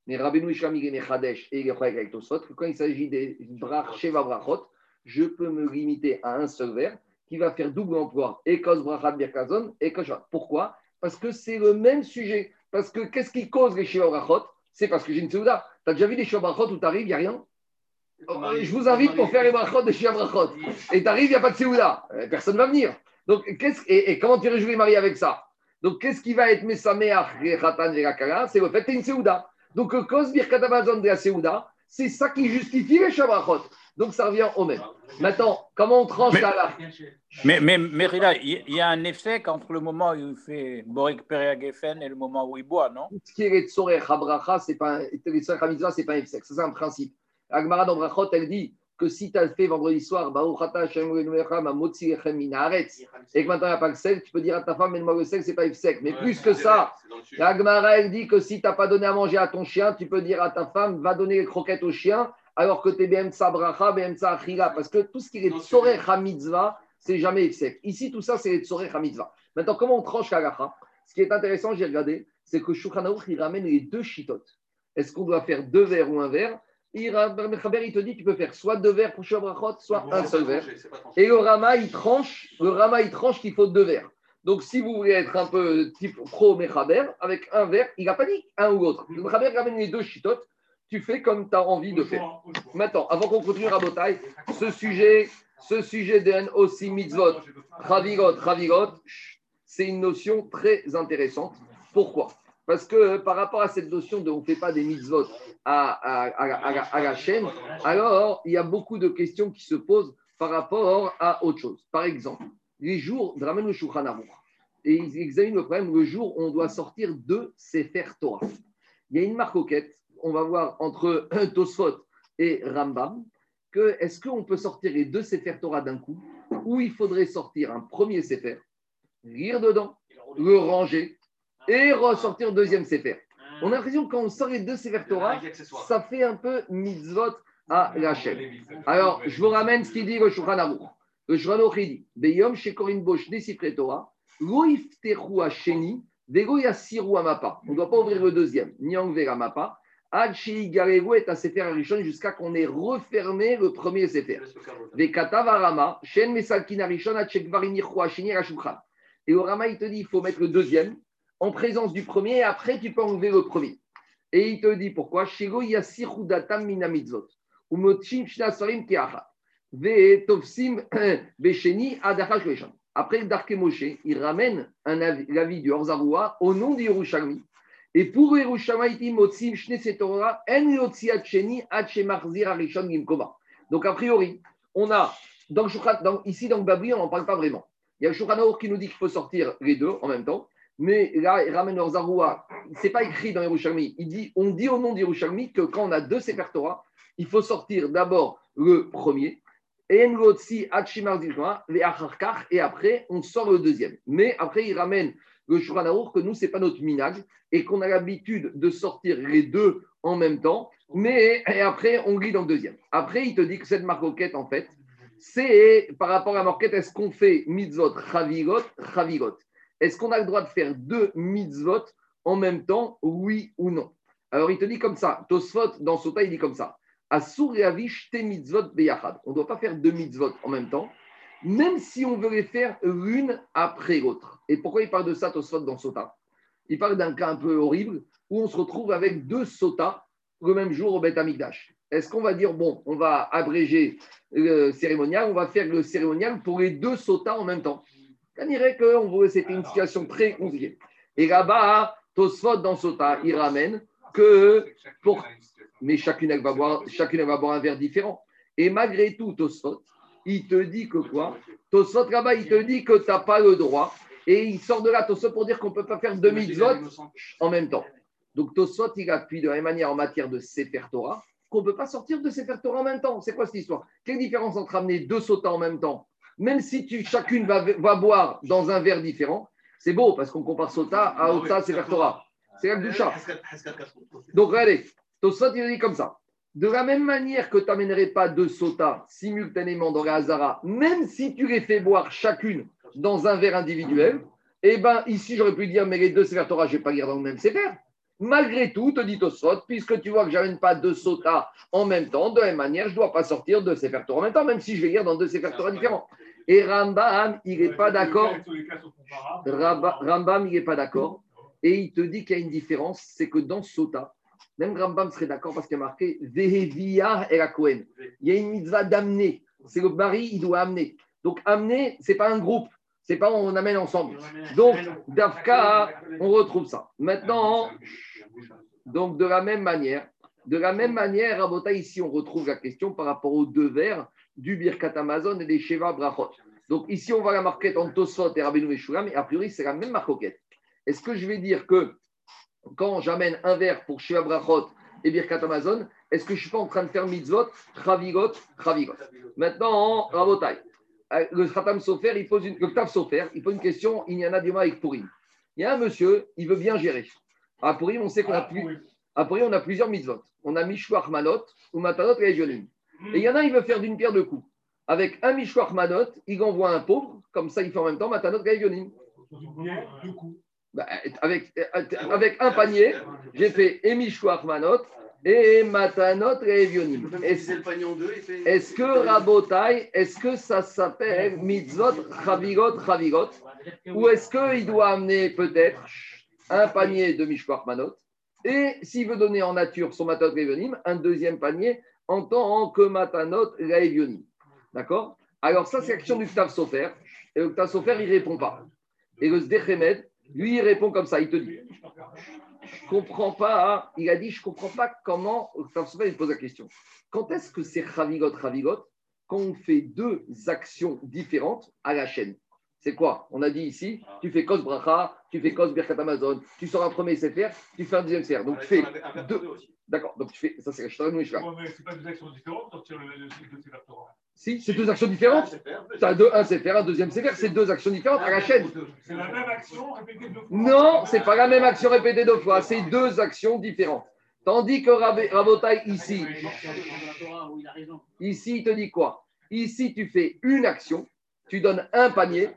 Mais Rabbi Isham, il est et il avec Tosfot, que quand il s'agit des brach, Sheva Brachot, je peux me limiter à un seul verre qui va faire double emploi, Ekos Brachat Birkazon et Koshat. Pourquoi? Parce que c'est le même sujet. Parce que qu'est-ce qui cause les Sheva Brachot? C'est parce que j'ai une Seouda. Tu as déjà vu des Sheva Brachot où tu arrives, il n'y a rien? Je vous invite pour faire les brachot de Shia Brachot. Et tu arrives, il n'y a pas de Seouda. Euh, Personne ne va venir. Donc, qu'est-ce, et, et comment tu réjouis les mariés avec ça? Donc, qu'est-ce qui va être Mesameach, C'est le fait que tu une Seouda. Donc, le cause Birkat Amazon de la Seouda, c'est ça qui justifie les Shia Brachot. Donc, ça revient au même. Maintenant, comment on tranche Mais- ça là? Mais, mais, mais Rila, il y a un effet entre le moment où il fait Borik Periagefen et le moment où il boit, non? Ce qui est les Tsorech Habracha, c'est pas un, c'est pas un. Ça, c'est un principe. Agmara dans Brachot, elle dit que si tu as fait vendredi soir, et que maintenant il n'y a pas le sel, tu peux dire à ta femme, mets-moi le sel, c'est pas efsek. Mais plus que ça, Agmara, elle dit que si tu n'as pas donné à manger à ton chien, tu peux dire à ta femme, va donner les croquettes au chien, alors que tu es BMTsa Bracha, BMTsa Achila. Parce que tout ce qui est Tsorech Hamitzvah, c'est jamais efsek. Ici, tout ça, c'est les Tsorech Hamitzvah. Maintenant, comment on tranche la Ce qui est intéressant, j'ai regardé, c'est que Shulchan Aruch, il ramène les deux chitotes. Est-ce qu'on doit faire deux verres ou un verre? Il, il te dit tu peux faire soit deux verres pour Shabrachot, soit un seul verre. Et le Rama, il tranche, le Rama, il tranche qu'il faut deux verres. Donc, si vous voulez être un peu type pro Mechaber, avec un verre, il n'a pas dit un ou l'autre. Le Mechaber ramène les deux chitotes, tu fais comme tu as envie de faire. Maintenant, avant qu'on continue à bataille, ce sujet, ce sujet d'un aussi mitzvot, Chavigot, Chavigot, c'est une notion très intéressante. Pourquoi? Parce que euh, par rapport à cette notion de on ne fait pas des mitzvot à, à, la chaîne, alors il y a beaucoup de questions qui se posent par rapport à autre chose. Par exemple, les jours, Dramen le Shulchan Aruch, et ils examinent le problème le jour où on doit sortir de Sefer Torah. Il y a une marcoquette, on va voir entre Tosfot et Rambam, que est-ce qu'on peut sortir les deux Sefer Torah d'un coup, ou il faudrait sortir un premier Sefer, lire dedans, le ranger, et ressortir deuxième Sefer. On a l'impression que quand on sort les deux Sefer Torah, ça fait un peu mitzvot à la chaîne. Alors, je vous ramène ce qu'il dit le Shulchan Aruch. Le Shulchan Aruch, dit Beyom shekorin bosh desifre Torah, lo iftechu hasheni, vego yasiru amapa. On ne doit pas ouvrir le deuxième, ni enlever la mappa. Ad sheigarevu et à Sefer Arishon jusqu'à qu'on ait refermé le premier Sefer. Vekatav arama, shen mesalkin arishon, ad shekvarim yichu hasheni al shulchan. Et au Rama, il te dit il faut mettre le deuxième en présence du premier et après tu peux enlever le premier. Et il te dit pourquoi? Shego yasiru datam mina mitzvot. Umochim shna sarim keachat. Ve'tovsim besheni adachash reshon. Après le Darke Moshe, il ramène l'avis du Orzaroua au nom du. Et pour Yerushalmi, motzim shne setorah en arishon gimkoma. Donc a priori, on a ici dans le on n'en parle pas vraiment. Il y a Aruch qui nous dit qu'il faut sortir les deux en même temps. Mais là, il ramène leur Zaroua. Ce n'est pas écrit dans Yerushalmi. Il dit, on dit au nom d'Yerushalmi que quand on a deux Sefer Torah, il faut sortir d'abord le premier, et après, on sort le deuxième. Mais après, il ramène le Shulchan Aruch que nous, ce n'est pas notre minage, et qu'on a l'habitude de sortir les deux en même temps, Mais et après, on lit dans le deuxième. Après, il te dit que cette marcoquette, en fait, c'est par rapport à la marquette, est-ce qu'on fait mitzvot, chavigot, chavigot Est-ce qu'on a le droit de faire deux mitzvot en même temps, oui ou non? Alors, il te dit comme ça. Tosfot, dans Sota, il dit comme ça. Asur et avish te mitzvot beyachad. On ne doit pas faire deux mitzvot en même temps, même si on veut les faire l'une après l'autre. Et pourquoi il parle de ça, Tosfot, dans Sota? Il parle d'un cas un peu horrible où on se retrouve avec deux sotas le même jour au Beth Amikdash. Est-ce qu'on va dire, bon, on va abréger le cérémonial, on va faire le cérémonial pour les deux sotas en même temps? On dirait que c'était une situation très compliquée. Et là-bas, Tosfot dans Sota, il ramène que pour. Mais chacune elle va, boire, chacune elle va boire un verre différent. Et malgré tout, Tosfot, il te dit que quoi? Tosfot là-bas, il te dit que tu n'as pas le droit. Et il sort de là, Tosfot, pour dire qu'on ne peut pas faire deux mitzvot en même temps. Donc Tosfot, il appuie de la même manière en matière de Sefer Torah qu'on ne peut pas sortir de Sefer Torah en même temps. C'est quoi cette histoire? Quelle différence entre amener deux sotas en même temps Même si tu, chacune va, va boire dans un verre différent, c'est beau parce qu'on compare Sota à Ota Sefer Torah. C'est la doucha. Donc regardez, Tosfot, il dit comme ça. De la même manière que tu n'amènerais pas deux sotas simultanément dans la Hazara, même si tu les fais boire chacune dans un verre individuel, eh bien ici j'aurais pu dire, mais les deux Torah, je ne vais pas lire dans le même Sefer. Malgré tout, te dit Tosfot, puisque tu vois que je n'amène pas deux sotas en même temps, de la même manière, je ne dois pas sortir de Sefer Torah en même temps, même si je vais lire dans deux Sefer Torah différents. Et Rambam, il n'est pas d'accord. Rambam, il n'est pas d'accord. Et il te dit qu'il y a une différence, c'est que dans Sota, même Rambam serait d'accord parce qu'il y a marqué Vehevia et la Kohen. Il y a une mitzvah d'amener. C'est le mari, il doit amener. Donc amener, ce n'est pas un groupe. C'est pas on amène ensemble. Donc, Dafka, on retrouve ça. Maintenant, donc de la même manière, de la même manière, Rabota, ici, on retrouve la question par rapport aux deux vers du Birkat Amazon et des Sheva Brachot. Donc ici, on voit la marquette en Tosfot et Rabbeinu Meshulam, et a priori, c'est la même marquette. Est-ce que je vais dire que quand j'amène un verre pour Sheva Brachot et Birkat Amazon, est-ce que je ne suis pas en train de faire mitzvot, chavigot, chavigot? Maintenant, Rabotai, le Khatam Sofer, il pose une, le Ktav Sofer, il pose une question, il y en a du mal avec Pourim. Il y a un monsieur, il veut bien gérer. À Pourim, on sait qu'on a, plus, à Pourim, on a plusieurs mitzvot. On a Mishwach Manot ou Matanot et Yonim. Et il y en a, il veut faire d'une pierre deux coups. Avec un Mishwach Manot, il envoie un pauvre, comme ça il fait en même temps Matanot et Yonim. Bah, avec, avec un panier, j'ai fait et Mishwach Manot et Matanot et Evionim. Est-ce que Rabotai, est-ce que ça s'appelle Mitzvot Chavigot Chavigot Ou est-ce qu'il doit amener peut-être un panier de Mishwach Manot? Et s'il veut donner en nature son Matanot et Evionim, un deuxième panier en tant que Matanot et Evionim. D'accord? Alors ça, c'est l'action du Ktav Sofer. Et le Ktav Sofer, il ne répond pas. Et le Sdechemed, lui, il répond comme ça. Il te dit je comprends pas. Il a dit, je comprends pas comment. Il pose la question. Quand est-ce que c'est Ravigot, Ravigot Quand on fait deux actions différentes à la chaîne? C'est quoi? On a dit ici, tu fais Kos Bracha, tu fais Kos Birkat Amazon, tu sors un premier CFR, tu fais un deuxième CFR. Donc tu fais deux. D'accord, donc tu fais. Ça, c'est la mais c'est pas deux actions différentes tu le cycle de Sefer Torah. Si, c'est deux actions différentes. Tu as deux, un CFR, un deuxième CFR, c'est deux actions différentes à la chaîne. C'est la même action répétée deux fois. Non, c'est pas la même action répétée deux fois, c'est deux actions différentes. Tandis que Rabotai, ici, ici, il te dit quoi Ici, tu fais une action, tu donnes un panier,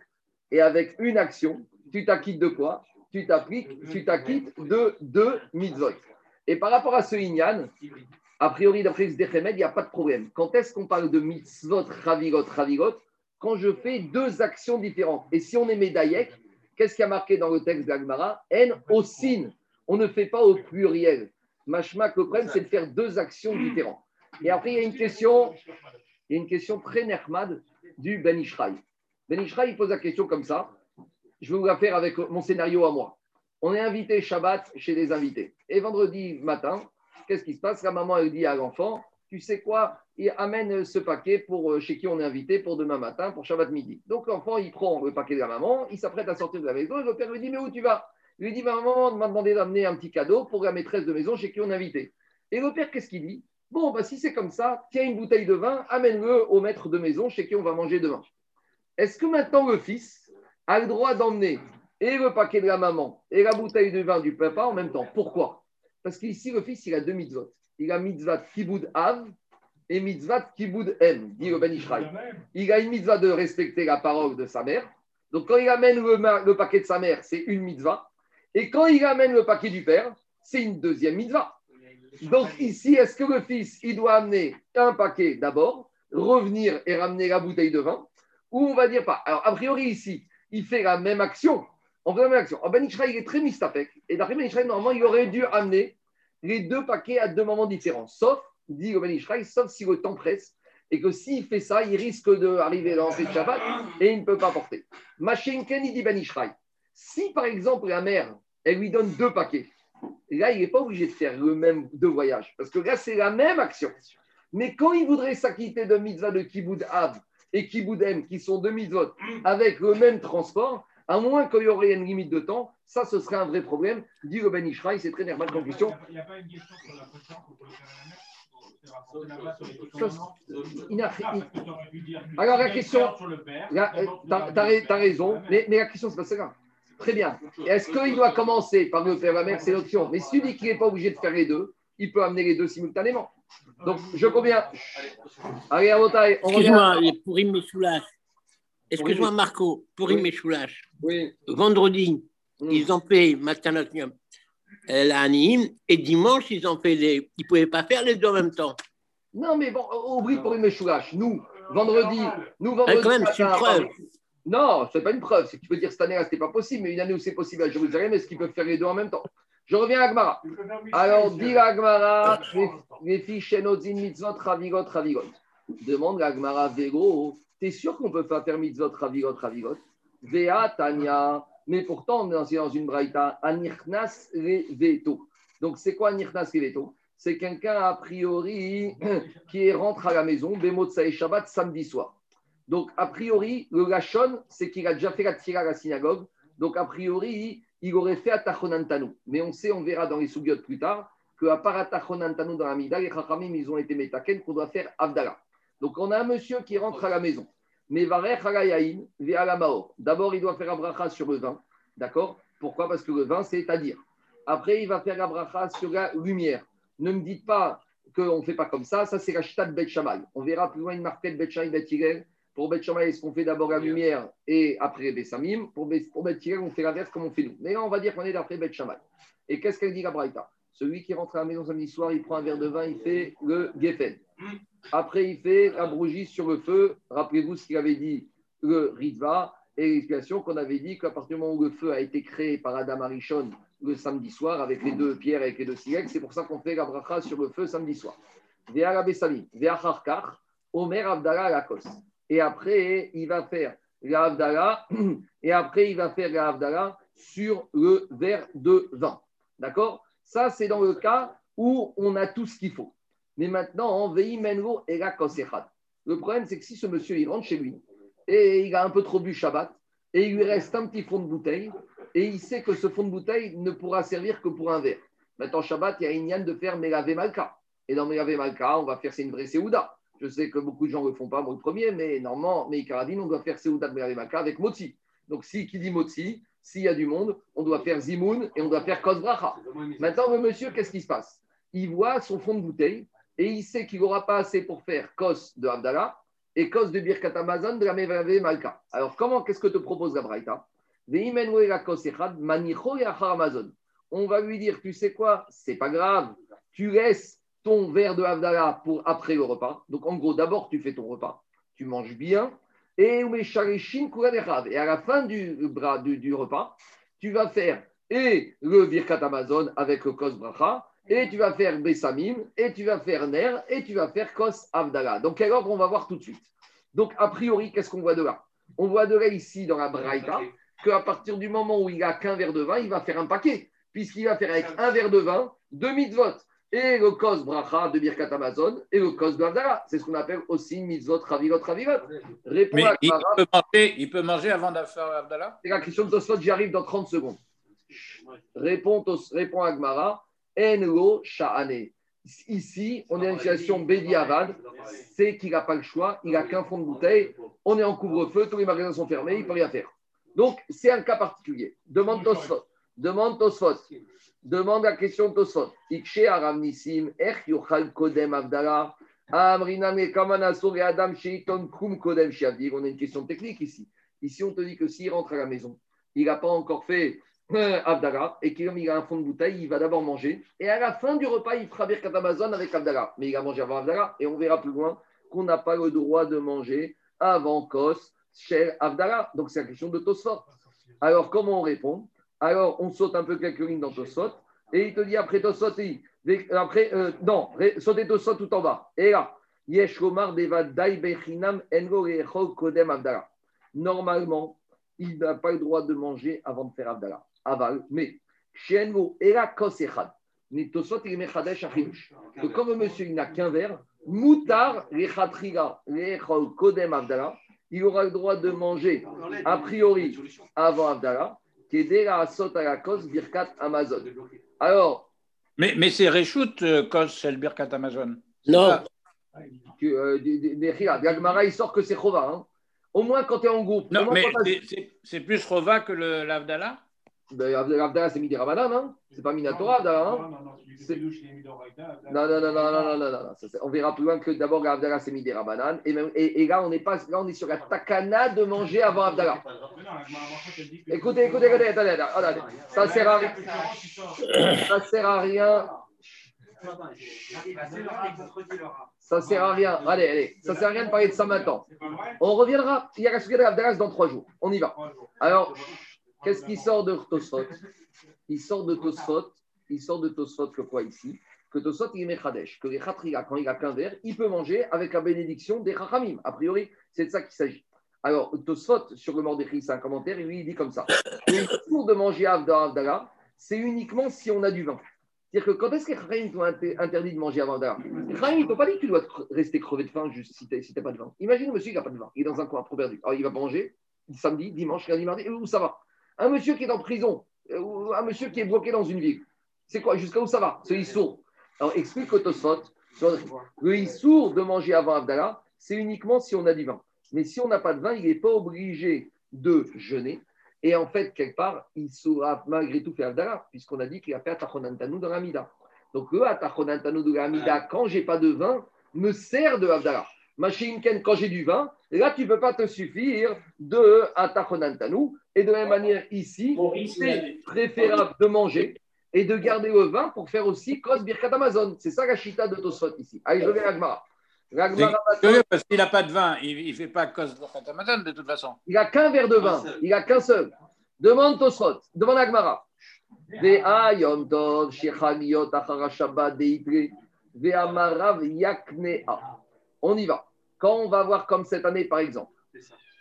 et avec une action, tu t'acquittes de quoi Tu t'appliques, tu t'acquittes de deux mitzvot. Et par rapport à ce Inyan, a priori, d'après ce il n'y a pas de problème. Quand est-ce qu'on parle de mitzvot, ravigot, ravigot? Quand je fais deux actions différentes. Et si on est médaillek, qu'est-ce qui a marqué dans le texte d'Agmara En osin. On ne fait pas au pluriel. Mashma, le problème, c'est de faire deux actions différentes. Et après, il y a une question, il y a une question très nermade du Ben Ishraï. Ben Ishraï pose la question comme ça. Je vais vous la faire avec mon scénario à moi. On est invité Shabbat chez les invités. Et vendredi matin, qu'est-ce qui se passe? La maman, elle dit à l'enfant, tu sais quoi? Il amène ce paquet pour chez qui on est invité pour demain matin, pour Shabbat midi. Donc l'enfant, il prend le paquet de la maman, il s'apprête à sortir de la maison, et le père lui dit, mais où tu vas? Il lui dit, maman m'a demandé d'amener un petit cadeau pour la maîtresse de maison chez qui on est invité. Et le père, qu'est-ce qu'il dit Bon, bah, si c'est comme ça, tiens une bouteille de vin, amène-le au maître de maison chez qui on va manger demain. Est-ce que maintenant le fils a le droit d'emmener et le paquet de la maman et la bouteille de vin du papa en même temps Pourquoi? Parce qu'ici, le fils, il a deux mitzvot. il a mitzvah kiboud av et mitzvah kiboud m, dit le Ben Ishraï. Il a une mitzvah de respecter la parole de sa mère. Donc quand il amène le, paquet de sa mère, c'est une mitzvah. Et quand il amène le paquet du père, c'est une deuxième mitzvah. Donc ici, est-ce que le fils, il doit amener un paquet d'abord, revenir et ramener la bouteille de vin? Ou on va dire pas. Alors, a priori, ici, il fait la même action. On fait la même action. En Ben Ishraï, il est très mystapek. Et d'après Ben normalement, il aurait dû amener les deux paquets à deux moments différents. Sauf, dit Ben sauf si le temps presse. Et que s'il fait ça, il risque d'arriver dans de Shabbat et il ne peut pas porter. Machinken, il dit Ben Ishraï. Si par exemple la mère, elle lui donne deux paquets, là, il n'est pas obligé de faire le même deux voyages. Parce que là, c'est la même action. Mais quand il voudrait s'acquitter de mitzvah de Kiboud Av et Kiboud M, qui sont deux mitzvot, avec le même transport, à moins qu'il y aurait une limite de temps, ça, ce serait un vrai problème. Dit le Ben Ishraï, c'est très normal comme question. Il n'y a pas une question sur la pression qu'on peut le faire à la mer Ah, Alors, la question- gardes sur le père, Là, d'abord, tu t'as raison, mais, mais la question, c'est pas ça. Très bien. Est-ce qu'il doit commencer par le père et la mère C'est l'option. Mais si tu dis qu'il n'est pas obligé de faire les deux, il peut amener les deux simultanément. Donc, je conviens. Allez, à on Excuse-moi, revient. les Pourim Meshoulash. Excuse-moi, Oui. Marco, Pourim Oui. Meshoulash. Oui. Vendredi, Mm. ils ont fait Matanot Yom, euh, l'Anim, et dimanche, ils ont fait les. Ils ne pouvaient pas faire les deux en même temps. Non, mais bon, oublie pour une méchoulache. Nous, vendredi, nous, vendredi. Ah, quand même, c'est une preuve. Non, c'est pas une preuve. C'est que tu peux dire cette année-là, c'était pas possible, mais une année où c'est possible à Jérusalem, est-ce qu'ils peuvent faire les deux en même temps? Je reviens à Agmara. Alors, dit c'est- Agmara, les Shenotzin mitzvot ravigot ravigot. Demande Agmara Vego, t'es sûr qu'on peut faire mitzvot ravigot ravigot Vea Tanya. Mais pourtant, on est dans- une braïta, Anirchnas Veto. Donc, c'est quoi Anirchnas Veto? C'est quelqu'un, a priori, qui rentre à la maison, Bemotsa et Shabbat, samedi soir. Donc, a priori, le Lachon, c'est qu'il a déjà fait la tira à la synagogue. Donc, a priori, il aurait fait Atachonantanu. Mais on sait, on verra dans les sougiotes plus tard, qu'à part Atachonantanu dans la Mida, les Chachamim, ils ont été métaken qu'on doit faire Avdala. Donc, on a un monsieur qui rentre à la maison. Mais. D'abord, il doit faire Abracha sur le vin. D'accord? Pourquoi? Parce que le vin, c'est à dire. Après, il va faire Abracha sur la lumière. Ne me dites pas qu'on ne fait pas comme ça. Ça, c'est la de Bet Shammai. On verra plus loin une marquette Bet Shammai, Bet Hillel. Pour Bet Shammai, est-ce qu'on fait d'abord la lumière et après Bessamim Pour Bet, pour on fait l'inverse comme on fait nous. Mais là, on va dire qu'on est d'après Bet Shammai. Et qu'est-ce qu'elle dit la Braïta? Celui qui rentre à la maison samedi soir, il prend un verre de vin, il fait le Geffen. Après, il fait la brougie sur le feu. Rappelez-vous ce qu'il avait dit, le Ritva, et l'explication qu'on avait dit qu'à partir du moment où le feu a été créé par Adam Arishon le samedi soir, avec les deux pierres, avec les deux silex, c'est pour ça qu'on fait la bracha sur le feu samedi soir. Omer Abdallah Lakos. Et après, il va faire la Abdallah, et après, il va faire la Abdallah sur le verre de vin. D'accord? Ça, c'est dans le cas où on a tout ce qu'il faut. Mais maintenant, en Vei Menlo et la. Le problème, c'est que si ce monsieur, il rentre chez lui, et il a un peu trop bu Shabbat, et il lui reste un petit fond de bouteille, et il sait que ce fond de bouteille ne pourra servir que pour un verre. Maintenant, Shabbat, il y a une yann de faire Melave Malka. Et dans Melave Malka, on va faire c'est une vraie Seouda. Je sais que beaucoup de gens ne le font pas, moi le premier, mais normalement, mais Karadine, on doit faire Seouda de Melave Malka avec Motzi. Donc, si qui dit Motzi, s'il y a du monde, on doit faire Zimoun et on doit faire Kosbracha. Maintenant, le monsieur, qu'est-ce qui se passe? Il voit son fond de bouteille et il sait qu'il n'aura pas assez pour faire Kos de Abdallah et Kos de Birkat Amazon de la Mevave Malka. Alors, comment, qu'est-ce que te propose la Braïta? On va lui dire, tu sais quoi, c'est pas grave, tu laisses ton verre de Havdalah pour après le repas. Donc en gros, d'abord tu fais ton repas, tu manges bien, et et à la fin du, du repas, tu vas faire et le Birkat Amazon avec le Kos Bracha, et tu vas faire Bessamim, et tu vas faire Ner, et tu vas faire Kos Havdalah. Donc quel ordre on va voir tout de suite? Donc a priori, qu'est-ce qu'on voit de là? On voit de là ici dans la Braïta qu'à partir du moment où il a qu'un verre de vin, il va faire un paquet, puisqu'il va faire avec un verre de vin, deux mitzvot, et le kos bracha de Birkat Amazon, et le kos de Havdalah. C'est ce qu'on appelle aussi mitzvot ravilot ravilot. Réponds Mais à il Clara, peut manger, il peut manger avant de faire Abdallah? C'est la question de Tosfot, j'y arrive dans 30 secondes. Réponds à Gmara, Enlo Sha'ane. Ici, on est dans une situation Bédi Avad, c'est qu'il n'a pas le choix, il n'a qu'un fond de bouteille, on est en couvre-feu, tous les magasins sont fermés, il ne peut rien faire. Donc, c'est un cas particulier. Demande Tosfot. Demande Tosfot. Demande la question de Tosfot. Ikshe Yochal Kodem Abdallah. Amrina Mekaman Asur et Adam Sheiton Kum Kodem. On a une question technique ici. Ici, on te dit que s'il rentre à la maison, il n'a pas encore fait euh, Abdallah et qu'il a un fond de bouteille, il va d'abord manger. Et à la fin du repas, il fera Birkat Amazon avec Abdallah. Mais il a mangé avant Abdallah et on verra plus loin qu'on n'a pas le droit de manger avant Kos, chez Abdallah. Donc c'est la question de Tosfot. Alors comment on répond? Alors on saute un peu quelques lignes dans Tosfot et il te dit après Tosfot, après, euh, non, sautez Tosfot tout en bas. Et là, Yesh Lomar Deva Dai Bechinam Kodem Abdallah. Normalement, il n'a pas le droit de manger avant de faire Abdallah. Aval, mais Shengo Era Kos Echad. Mais Tosfot il est Mechadesh Achidush. Que comme monsieur il n'a qu'un verre, Moutar Rechatriga Rechol Kodem Abdallah, il aura le droit de manger a priori avant Abdallah, Kedera Asot Alakos Birkat Amazon. Alors, Mais, mais c'est Réchout, euh, Kos, c'est le Birkat Amazon. Non. que, euh, Gagmara, il sort que c'est Chova. hein. Au moins quand tu es en groupe. Non, mais c'est- plus Rova que l'Avdallah Ben, ben, Abdallah, c'est Midi Rabanan, hein. C'est pas Minatora, Abdallah, hein. non Non, non, non, non, non, non, On verra plus loin que d'abord, Abdallah, c'est Midi Rabanan. Et, et, là, on est pas, là, on est sur la takana de manger avant Abdallah. Écoutez, écoutez, écoutez, attendez, attendez. Ça sert à rien. Ça sert à rien. Ça sert à rien. Allez, allez, ça sert à rien de parler de ça maintenant. On reviendra. Il y a la de Abdallah dans trois jours. On y va. Alors qu'est-ce qui sort de Tosfot? Il sort de Tosfot. Il sort de Tosfot que quoi ici? Que Tosfot, il est Mechadesh. Que les Khatriga, quand il a qu'un verre, il peut manger avec la bénédiction des Chachamim. A priori, c'est de ça qu'il s'agit. Alors, Tosfot, sur le Mordechai, c'est un commentaire, et lui, il dit comme ça. Le tour de manger Avda Avdallah, c'est uniquement si on a du vin. C'est-à-dire que quand est-ce que les t'ont inter- interdit de manger avant Avdallah Les Chachamim, ils t'ont pas dit que tu dois te- rester crevé de faim si tu n'as pas de vin. Imagine un monsieur qui n'a pas de vin. Il est dans un coin trop perdu. Alors, il va manger samedi, dimanche, lundi, mardi, où ça va? Un monsieur qui est en prison, euh, ou un monsieur qui est bloqué dans une ville, c'est quoi Jusqu'à où ça va? Ce Issour. Alors explique au Tosfot, sur le Issour de manger avant Abdallah, c'est uniquement si on a du vin. Mais si on n'a pas de vin, il n'est pas obligé de jeûner. Et en fait, quelque part, il saura malgré tout faire Abdallah, puisqu'on a dit qu'il a fait Atachonantanu dans la Mida. Donc le Atachonantanu de la Mida, quand j'ai pas de vin, me sert de Abdallah. Machinken, quand j'ai du vin, là, tu ne peux pas te suffire de Atachonantanu. Et de la même manière, ici, c'est préférable de manger et de garder le vin pour faire aussi Kos Birkat Amazon. C'est ça la chita de Tosfot ici. Allez, je vais à Agmara. Curieux parce qu'il n'a pas de vin. Il ne fait pas Kos Birkat Amazon de toute façon. il n'a qu'un verre de vin. Il n'a qu'un seul. Demande Tosfot. Demande Agmara. On y va. Quand on va voir comme cette année, par exemple,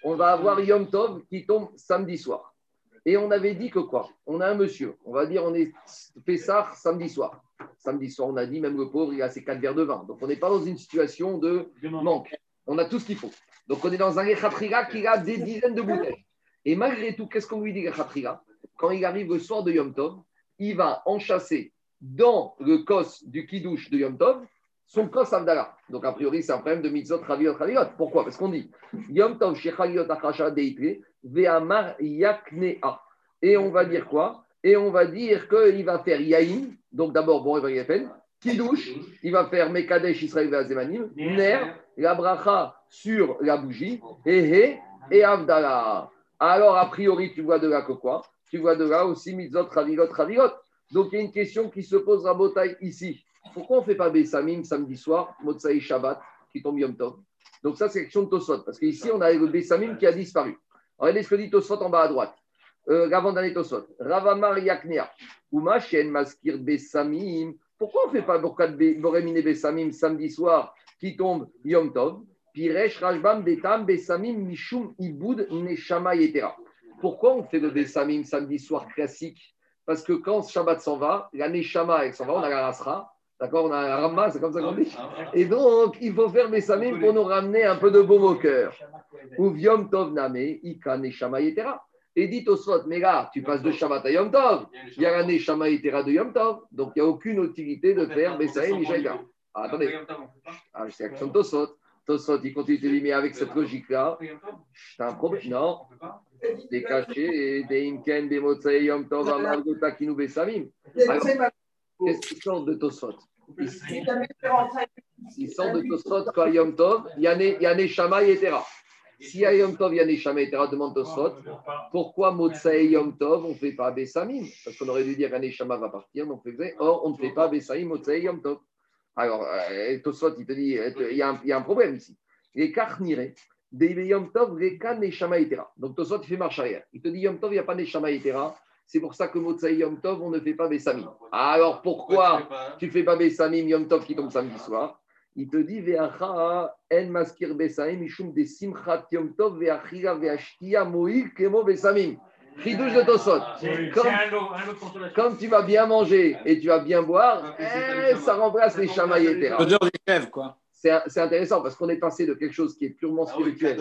on va avoir Yom Tov qui tombe samedi soir. Et on avait dit que quoi? On a un monsieur, on va dire on est Pessah samedi soir. Samedi soir, on a dit même le pauvre, il a ses quatre verres de vin. Donc on n'est pas dans une situation de manque. On a tout ce qu'il faut. Donc on est dans un Echatriga qui a des dizaines de bouteilles. Et malgré tout, qu'est-ce qu'on lui dit Echatriga Quand il arrive le soir de Yom Tov, il va enchasser dans le kos du Kiddush de Yom Tov son kos Avdallah. Donc a priori, c'est un problème de mitzvot Raviot Raviot. Pourquoi? Parce qu'on dit Yom Tov Shechayot Achasha Deitre Ve'amar Yaknea. Et on va dire quoi? Et on va dire qu'il va faire Yaïn. Donc d'abord, bon, il va peine. Kiddush, il va faire Mekadesh Israël Ve'azemanim. Ner, la bracha sur la bougie. Et et Avdallah. Alors, a priori, tu vois de là que quoi? Tu vois de là aussi Mitzvot Raviot Raviot. Donc il y a une question qui se pose à Botaï ici. Pourquoi on ne fait pas Bessamim samedi soir, Motsai Shabbat, qui tombe Yom Tov? Donc ça, c'est la question de Tosfot. Parce qu'ici, on a le Bessamim qui a disparu. Regardez ce que dit Tosfot en bas à droite. Euh, L'avant-dernier. Ravamar Yaknea. Uma Shen Maskir Bessamim. Pourquoi on ne fait pas Boremine Bessamim samedi soir qui tombe Yom Tov? Piresh Rajbam Betam Bessamim Mishum Iboud Neshama Yetera. Pourquoi on fait le Bessamim samedi soir classique? Parce que quand Shabbat s'en va, la Neshama elle s'en va, on a la Rasra. D'accord On a un Rama, c'est comme ça qu'on dit. Et donc, il faut faire Bessamim pour nous ramener un peu de baume au cœur. Ou Yom Tov Name, Ika Neshama Yetera. Et dit Tosfot, mais là, tu passes de Shabbat à Yom Tov. Il y a la Neshama Yetera de Yom Tov. Donc, il n'y a aucune utilité de faire Bessamim Mishaïka. Ah, attendez. Ah, c'est l'action de Tosfot. Tosfot, il continue de dire, mais avec cette logique-là, t'as un problème. Non, des cachets, des imken, des motsei, yom tov, amargo, takinu, besamim. Alors, qu'est-ce qu'ils sortent de Tosfot? Ils sortent de Tosfot qu'à Yom Tov, il y a Neshama et Etera. Si à Yom Tov, il y a Neshama et Etera, demande Tosfot, pourquoi Motsei Yom Tov, on ne fait pas Besamim? Parce qu'on aurait dû dire qu'un Neshama va partir, donc on faisait, or on ne fait pas Besamim, Motsei Yom Tov. Alors, euh, Tosfot, il te dit, il y, a un, il y a un problème ici. Les Karnire, Yom Tov, les Neshama et Etera. Donc Tosfot, il fait marche arrière. Il te dit Yom Tov, il n'y a pas Neshama et Etera. C'est pour ça que Motsai Yom Tov, on ne fait pas Bessamim. Alors pourquoi tu ne fais pas Bessamim Yom Tov qui tombe samedi soir? Il te dit Ve'acha en maskir Bessamim, Mishum de Simchat Yom Tov, Ve'achira Ve'ashtia Moïl Kemo Bessamim. Chidouche de Tosot. Comme, comme, tu vas bien manger et tu vas bien boire, eh, ça remplace les chamaï et terra. L'odeur des chèvres, quoi c'est intéressant parce qu'on est passé de quelque chose qui est purement Ah spirituel.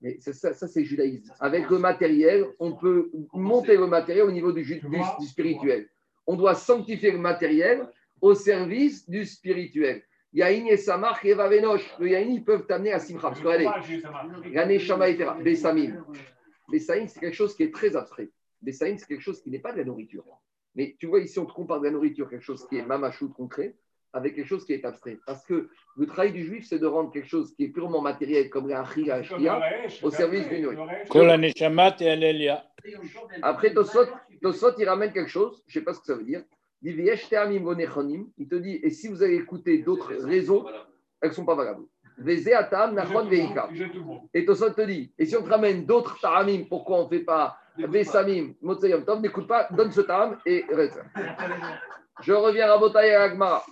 Mais ça, ça c'est judaïsme. Avec le matériel, on peut monter le matériel au niveau du, du, du spirituel. On doit sanctifier le matériel au service du spirituel. Yahin et Samach et Vavenoch. Le Yahin, ils peuvent t'amener à Simcha. Parce que, regardez, Gané Shama et Tera, Bessamim. Bessamim, c'est quelque chose qui est très abstrait. Bessamim, c'est quelque chose qui n'est pas de la nourriture. Mais tu vois, ici, on te compare de la nourriture, quelque chose qui est mamachou concret, avec quelque chose qui est abstrait. Parce que le travail du juif, c'est de rendre quelque chose qui est purement matériel, comme la la au service du nourriture. Kol Aneshamat et Alelia. Après, Tosot, Tosot, il ramène quelque chose, je ne sais pas ce que ça veut dire. Il te dit, et si vous avez écouté d'autres raisons, elles ne sont pas valables. Et Tosot te dit, et si on te ramène d'autres ta'amim, pourquoi on ne fait pas Vesamim, Motsayom Tov, n'écoute pas, donne ce ta'am et reste. Je reviens à Botaï et à Agmara.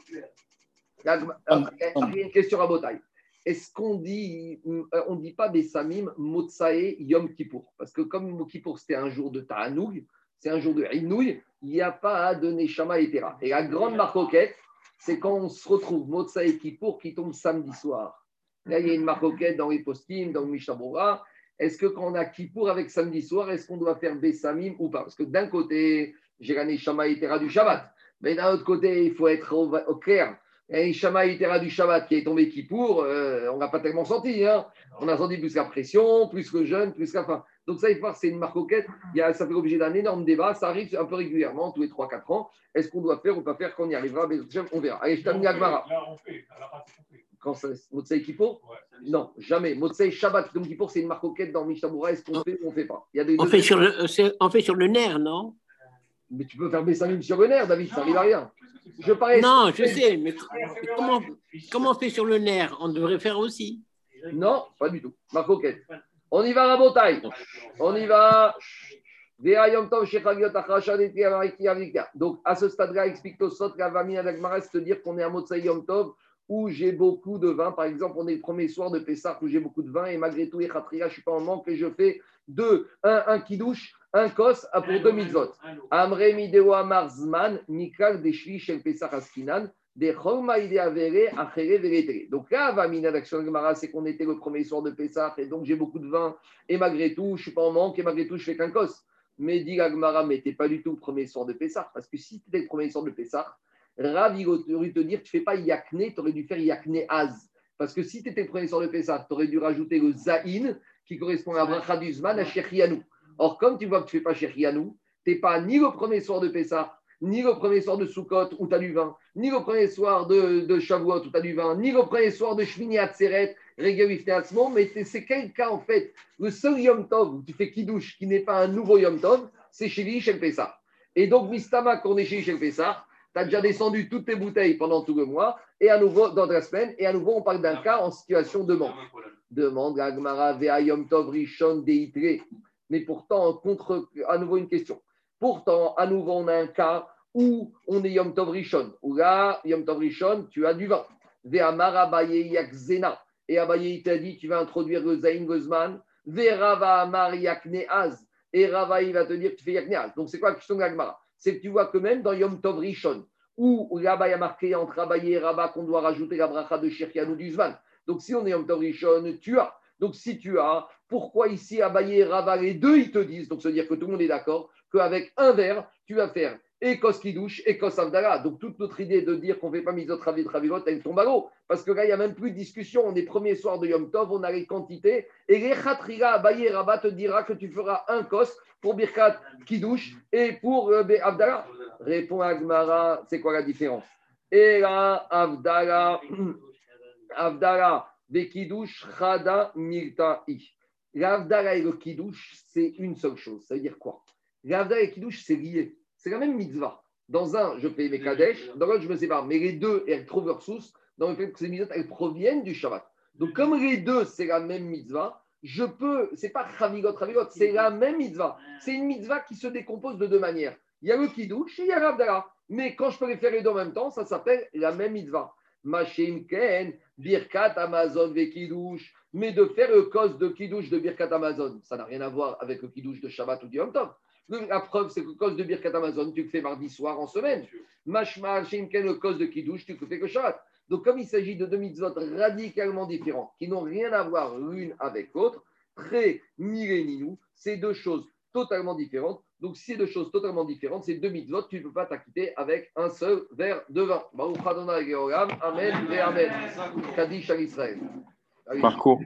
Il y a une question à Botaï. Est-ce qu'on dit, euh, on dit pas Besamim, Motsae, Yom Kippour? Parce que comme Yom Kippour, c'était un jour de Ta'anoug, c'est un jour de Inouï, il n'y a pas de Neshama et Tera. Et la grande marcoquette, c'est quand on se retrouve Motsae Kippour qui tombe samedi soir. Là, il y a une marcoquette dans les postim, dans le Mishabura. Est-ce que quand on a Kippour avec samedi soir, est-ce qu'on doit faire Bessamim ou pas? Parce que d'un côté, j'ai la Neshama et Tera du Shabbat. Mais d'un autre côté, il faut être au, au clair. Il y a une Shama Itera du Shabbat qui est tombé Kippour, euh, on n'a pas tellement senti. Hein. On a senti plus la pression, plus le jeûne, plus la faim. Donc ça, il faut voir, c'est une marcoquette. Il y a, ça fait l'objet d'un énorme débat. Ça arrive un peu régulièrement, tous les 3-4 ans. Est-ce qu'on doit faire ou pas faire quand on y arrivera? Mais On verra. Allez, je t'amène à Gmara. Là, on fait. C'est. Quand ça, Motsei Kippour Ouais. Non, jamais. Motsei Shabbat Yom Kippour, c'est une marcoquette dans Mishabura. Est-ce qu'on fait ou on ne fait pas? Il y a des On deux- fait, sur le, c'est- on fait sur le nerf, non? Mais tu peux faire Bessamim sur le nerf, David, ça n'arrive à rien. Je. Non, je sais, mais, comment, comment on fait sur le nerf? On devrait faire aussi. Non, pas du tout. On y va à la bataille. On y va. Donc, à ce stade-là, explique Tosot, la Vamina d'Agmara, c'est de dire qu'on est à Motsai Yom Tov, où j'ai beaucoup de vin. Par exemple, on est le premier soir de Pessah où j'ai beaucoup de vin, et malgré tout, Echatria, je ne suis pas en manque, et je fais deux, un, un kidouche, un kos ah, pour deux mitzvot. Amre mideo amar zman, nikal deshvi shel Pessah askinan, des choma ide avere, achere veretere. Donc là, Vamina d'Action Agmara, c'est qu'on était le premier soir de Pessah, et donc j'ai beaucoup de vin, et malgré tout, je ne suis pas en manque, et malgré tout, je fais qu'un kos. Mais dit Agmara, mais pas du tout le premier soir de Pessah, parce que si tu étais le premier soir de Pessah, Rav, il aurait te dire, tu fais pas Yakne, tu aurais dû faire Yakne Az. Parce que si tu étais le premier soir de Pessah, tu aurais dû rajouter le Zain, qui correspond à Bracha du Zman, à Shechianou. Or, comme tu vois que tu ne fais pas Shechianou, tu n'es pas ni le premier soir de Pessah, ni le premier soir de Sukkot où tu as du vin, ni le premier soir de, de Shavuot où tu as du vin, ni le premier soir de Shmini Atzeret, mais c'est quel cas en fait? Le seul Yom Tov où tu fais Kiddush qui n'est pas un nouveau Yom Tov, c'est chez Shel Pessah. Et donc, Mistama, quand on est chez Shel Pessah, tu as déjà descendu toutes tes bouteilles pendant tout le mois, et à nouveau, dans la semaine, et à nouveau, on parle d'un cas en situation de manque. Demande à Agmara, Vea Yom Tov Rishon. Mais pourtant, contre, à nouveau une question. Pourtant, à nouveau, on a un cas où on est Yom Tov Rishon. Où là, Yom Tov Rishon, tu as du vin. Vea Marabaye Yakzena. Et Abaye, il t'a dit, tu vas introduire le Zain Gozman. Verava Amar Yakneaz. Et Rava, il va te dire, tu fais Yakneaz. Donc, c'est quoi la question de C'est que tu vois que même dans Yom Tov Rishon, où là-bas, il y a marqué entre Abaye et Rava qu'on doit rajouter la bracha de Shirkianou du Zman. Donc, si on est Yom Tov Rishon, tu as. Donc, si tu as, pourquoi ici, Abaye et les deux, ils te disent, donc, se dire que tout le monde est d'accord, qu'avec un verre, tu vas faire et Kos Kidouche et Kos. Donc toute notre idée de dire qu'on ne fait pas Misot Ravit Ravilot, elle tombe à l'eau. Parce que là, il n'y a même plus de discussion. On est premier soir de Yom Tov, on a les quantités. Et les Khatriga Abaye Rabat te dira que tu feras un Kos pour Birkat Kidouche et pour euh, Avdala. Répond Agmara, c'est quoi la différence? Et là, Avdala, Avdala, Bekidouche, Chada, Milta'i. L'Avdala et le Kidouche, c'est une seule chose. Ça veut dire quoi? L'Avdala et le Kidouche, c'est lié. C'est la même mitzvah. Dans un, je paye mes Kadesh, dans l'autre, je me sépare. Mais les deux, elles trouvent leur source dans le fait que ces mitzvahs, elles proviennent du Shabbat. Donc, comme les deux, c'est la même mitzvah, je peux, c'est pas Chavigot, Chavigot, c'est la même mitzvah. C'est une mitzvah qui se décompose de deux manières. Il y a le Kiddush et il y a l'Avdala. Mais quand je peux les faire les deux en même temps, ça s'appelle la même mitzvah. Machim Ken, Birkat Amazon Vekidush. Mais de faire le cause de Kiddush de Birkat Amazon, ça n'a rien à voir avec le Kiddush de Shabbat ou du Yom Tov. La preuve, c'est que le cause de Birkat Amazon, tu le fais mardi soir en semaine. Mashma Ken, le cause de Kiddush, tu le fais que Shabbat. Donc, comme il s'agit de deux mitzvot radicalement différents, qui n'ont rien à voir l'une avec l'autre, très milléninou, c'est deux choses totalement différentes. Donc, si c'est deux choses totalement différentes, c'est deux mitzvot, tu ne peux pas t'acquitter avec un seul verre de vin. Amen et Amen. Kaddish à l'Israël. Marco.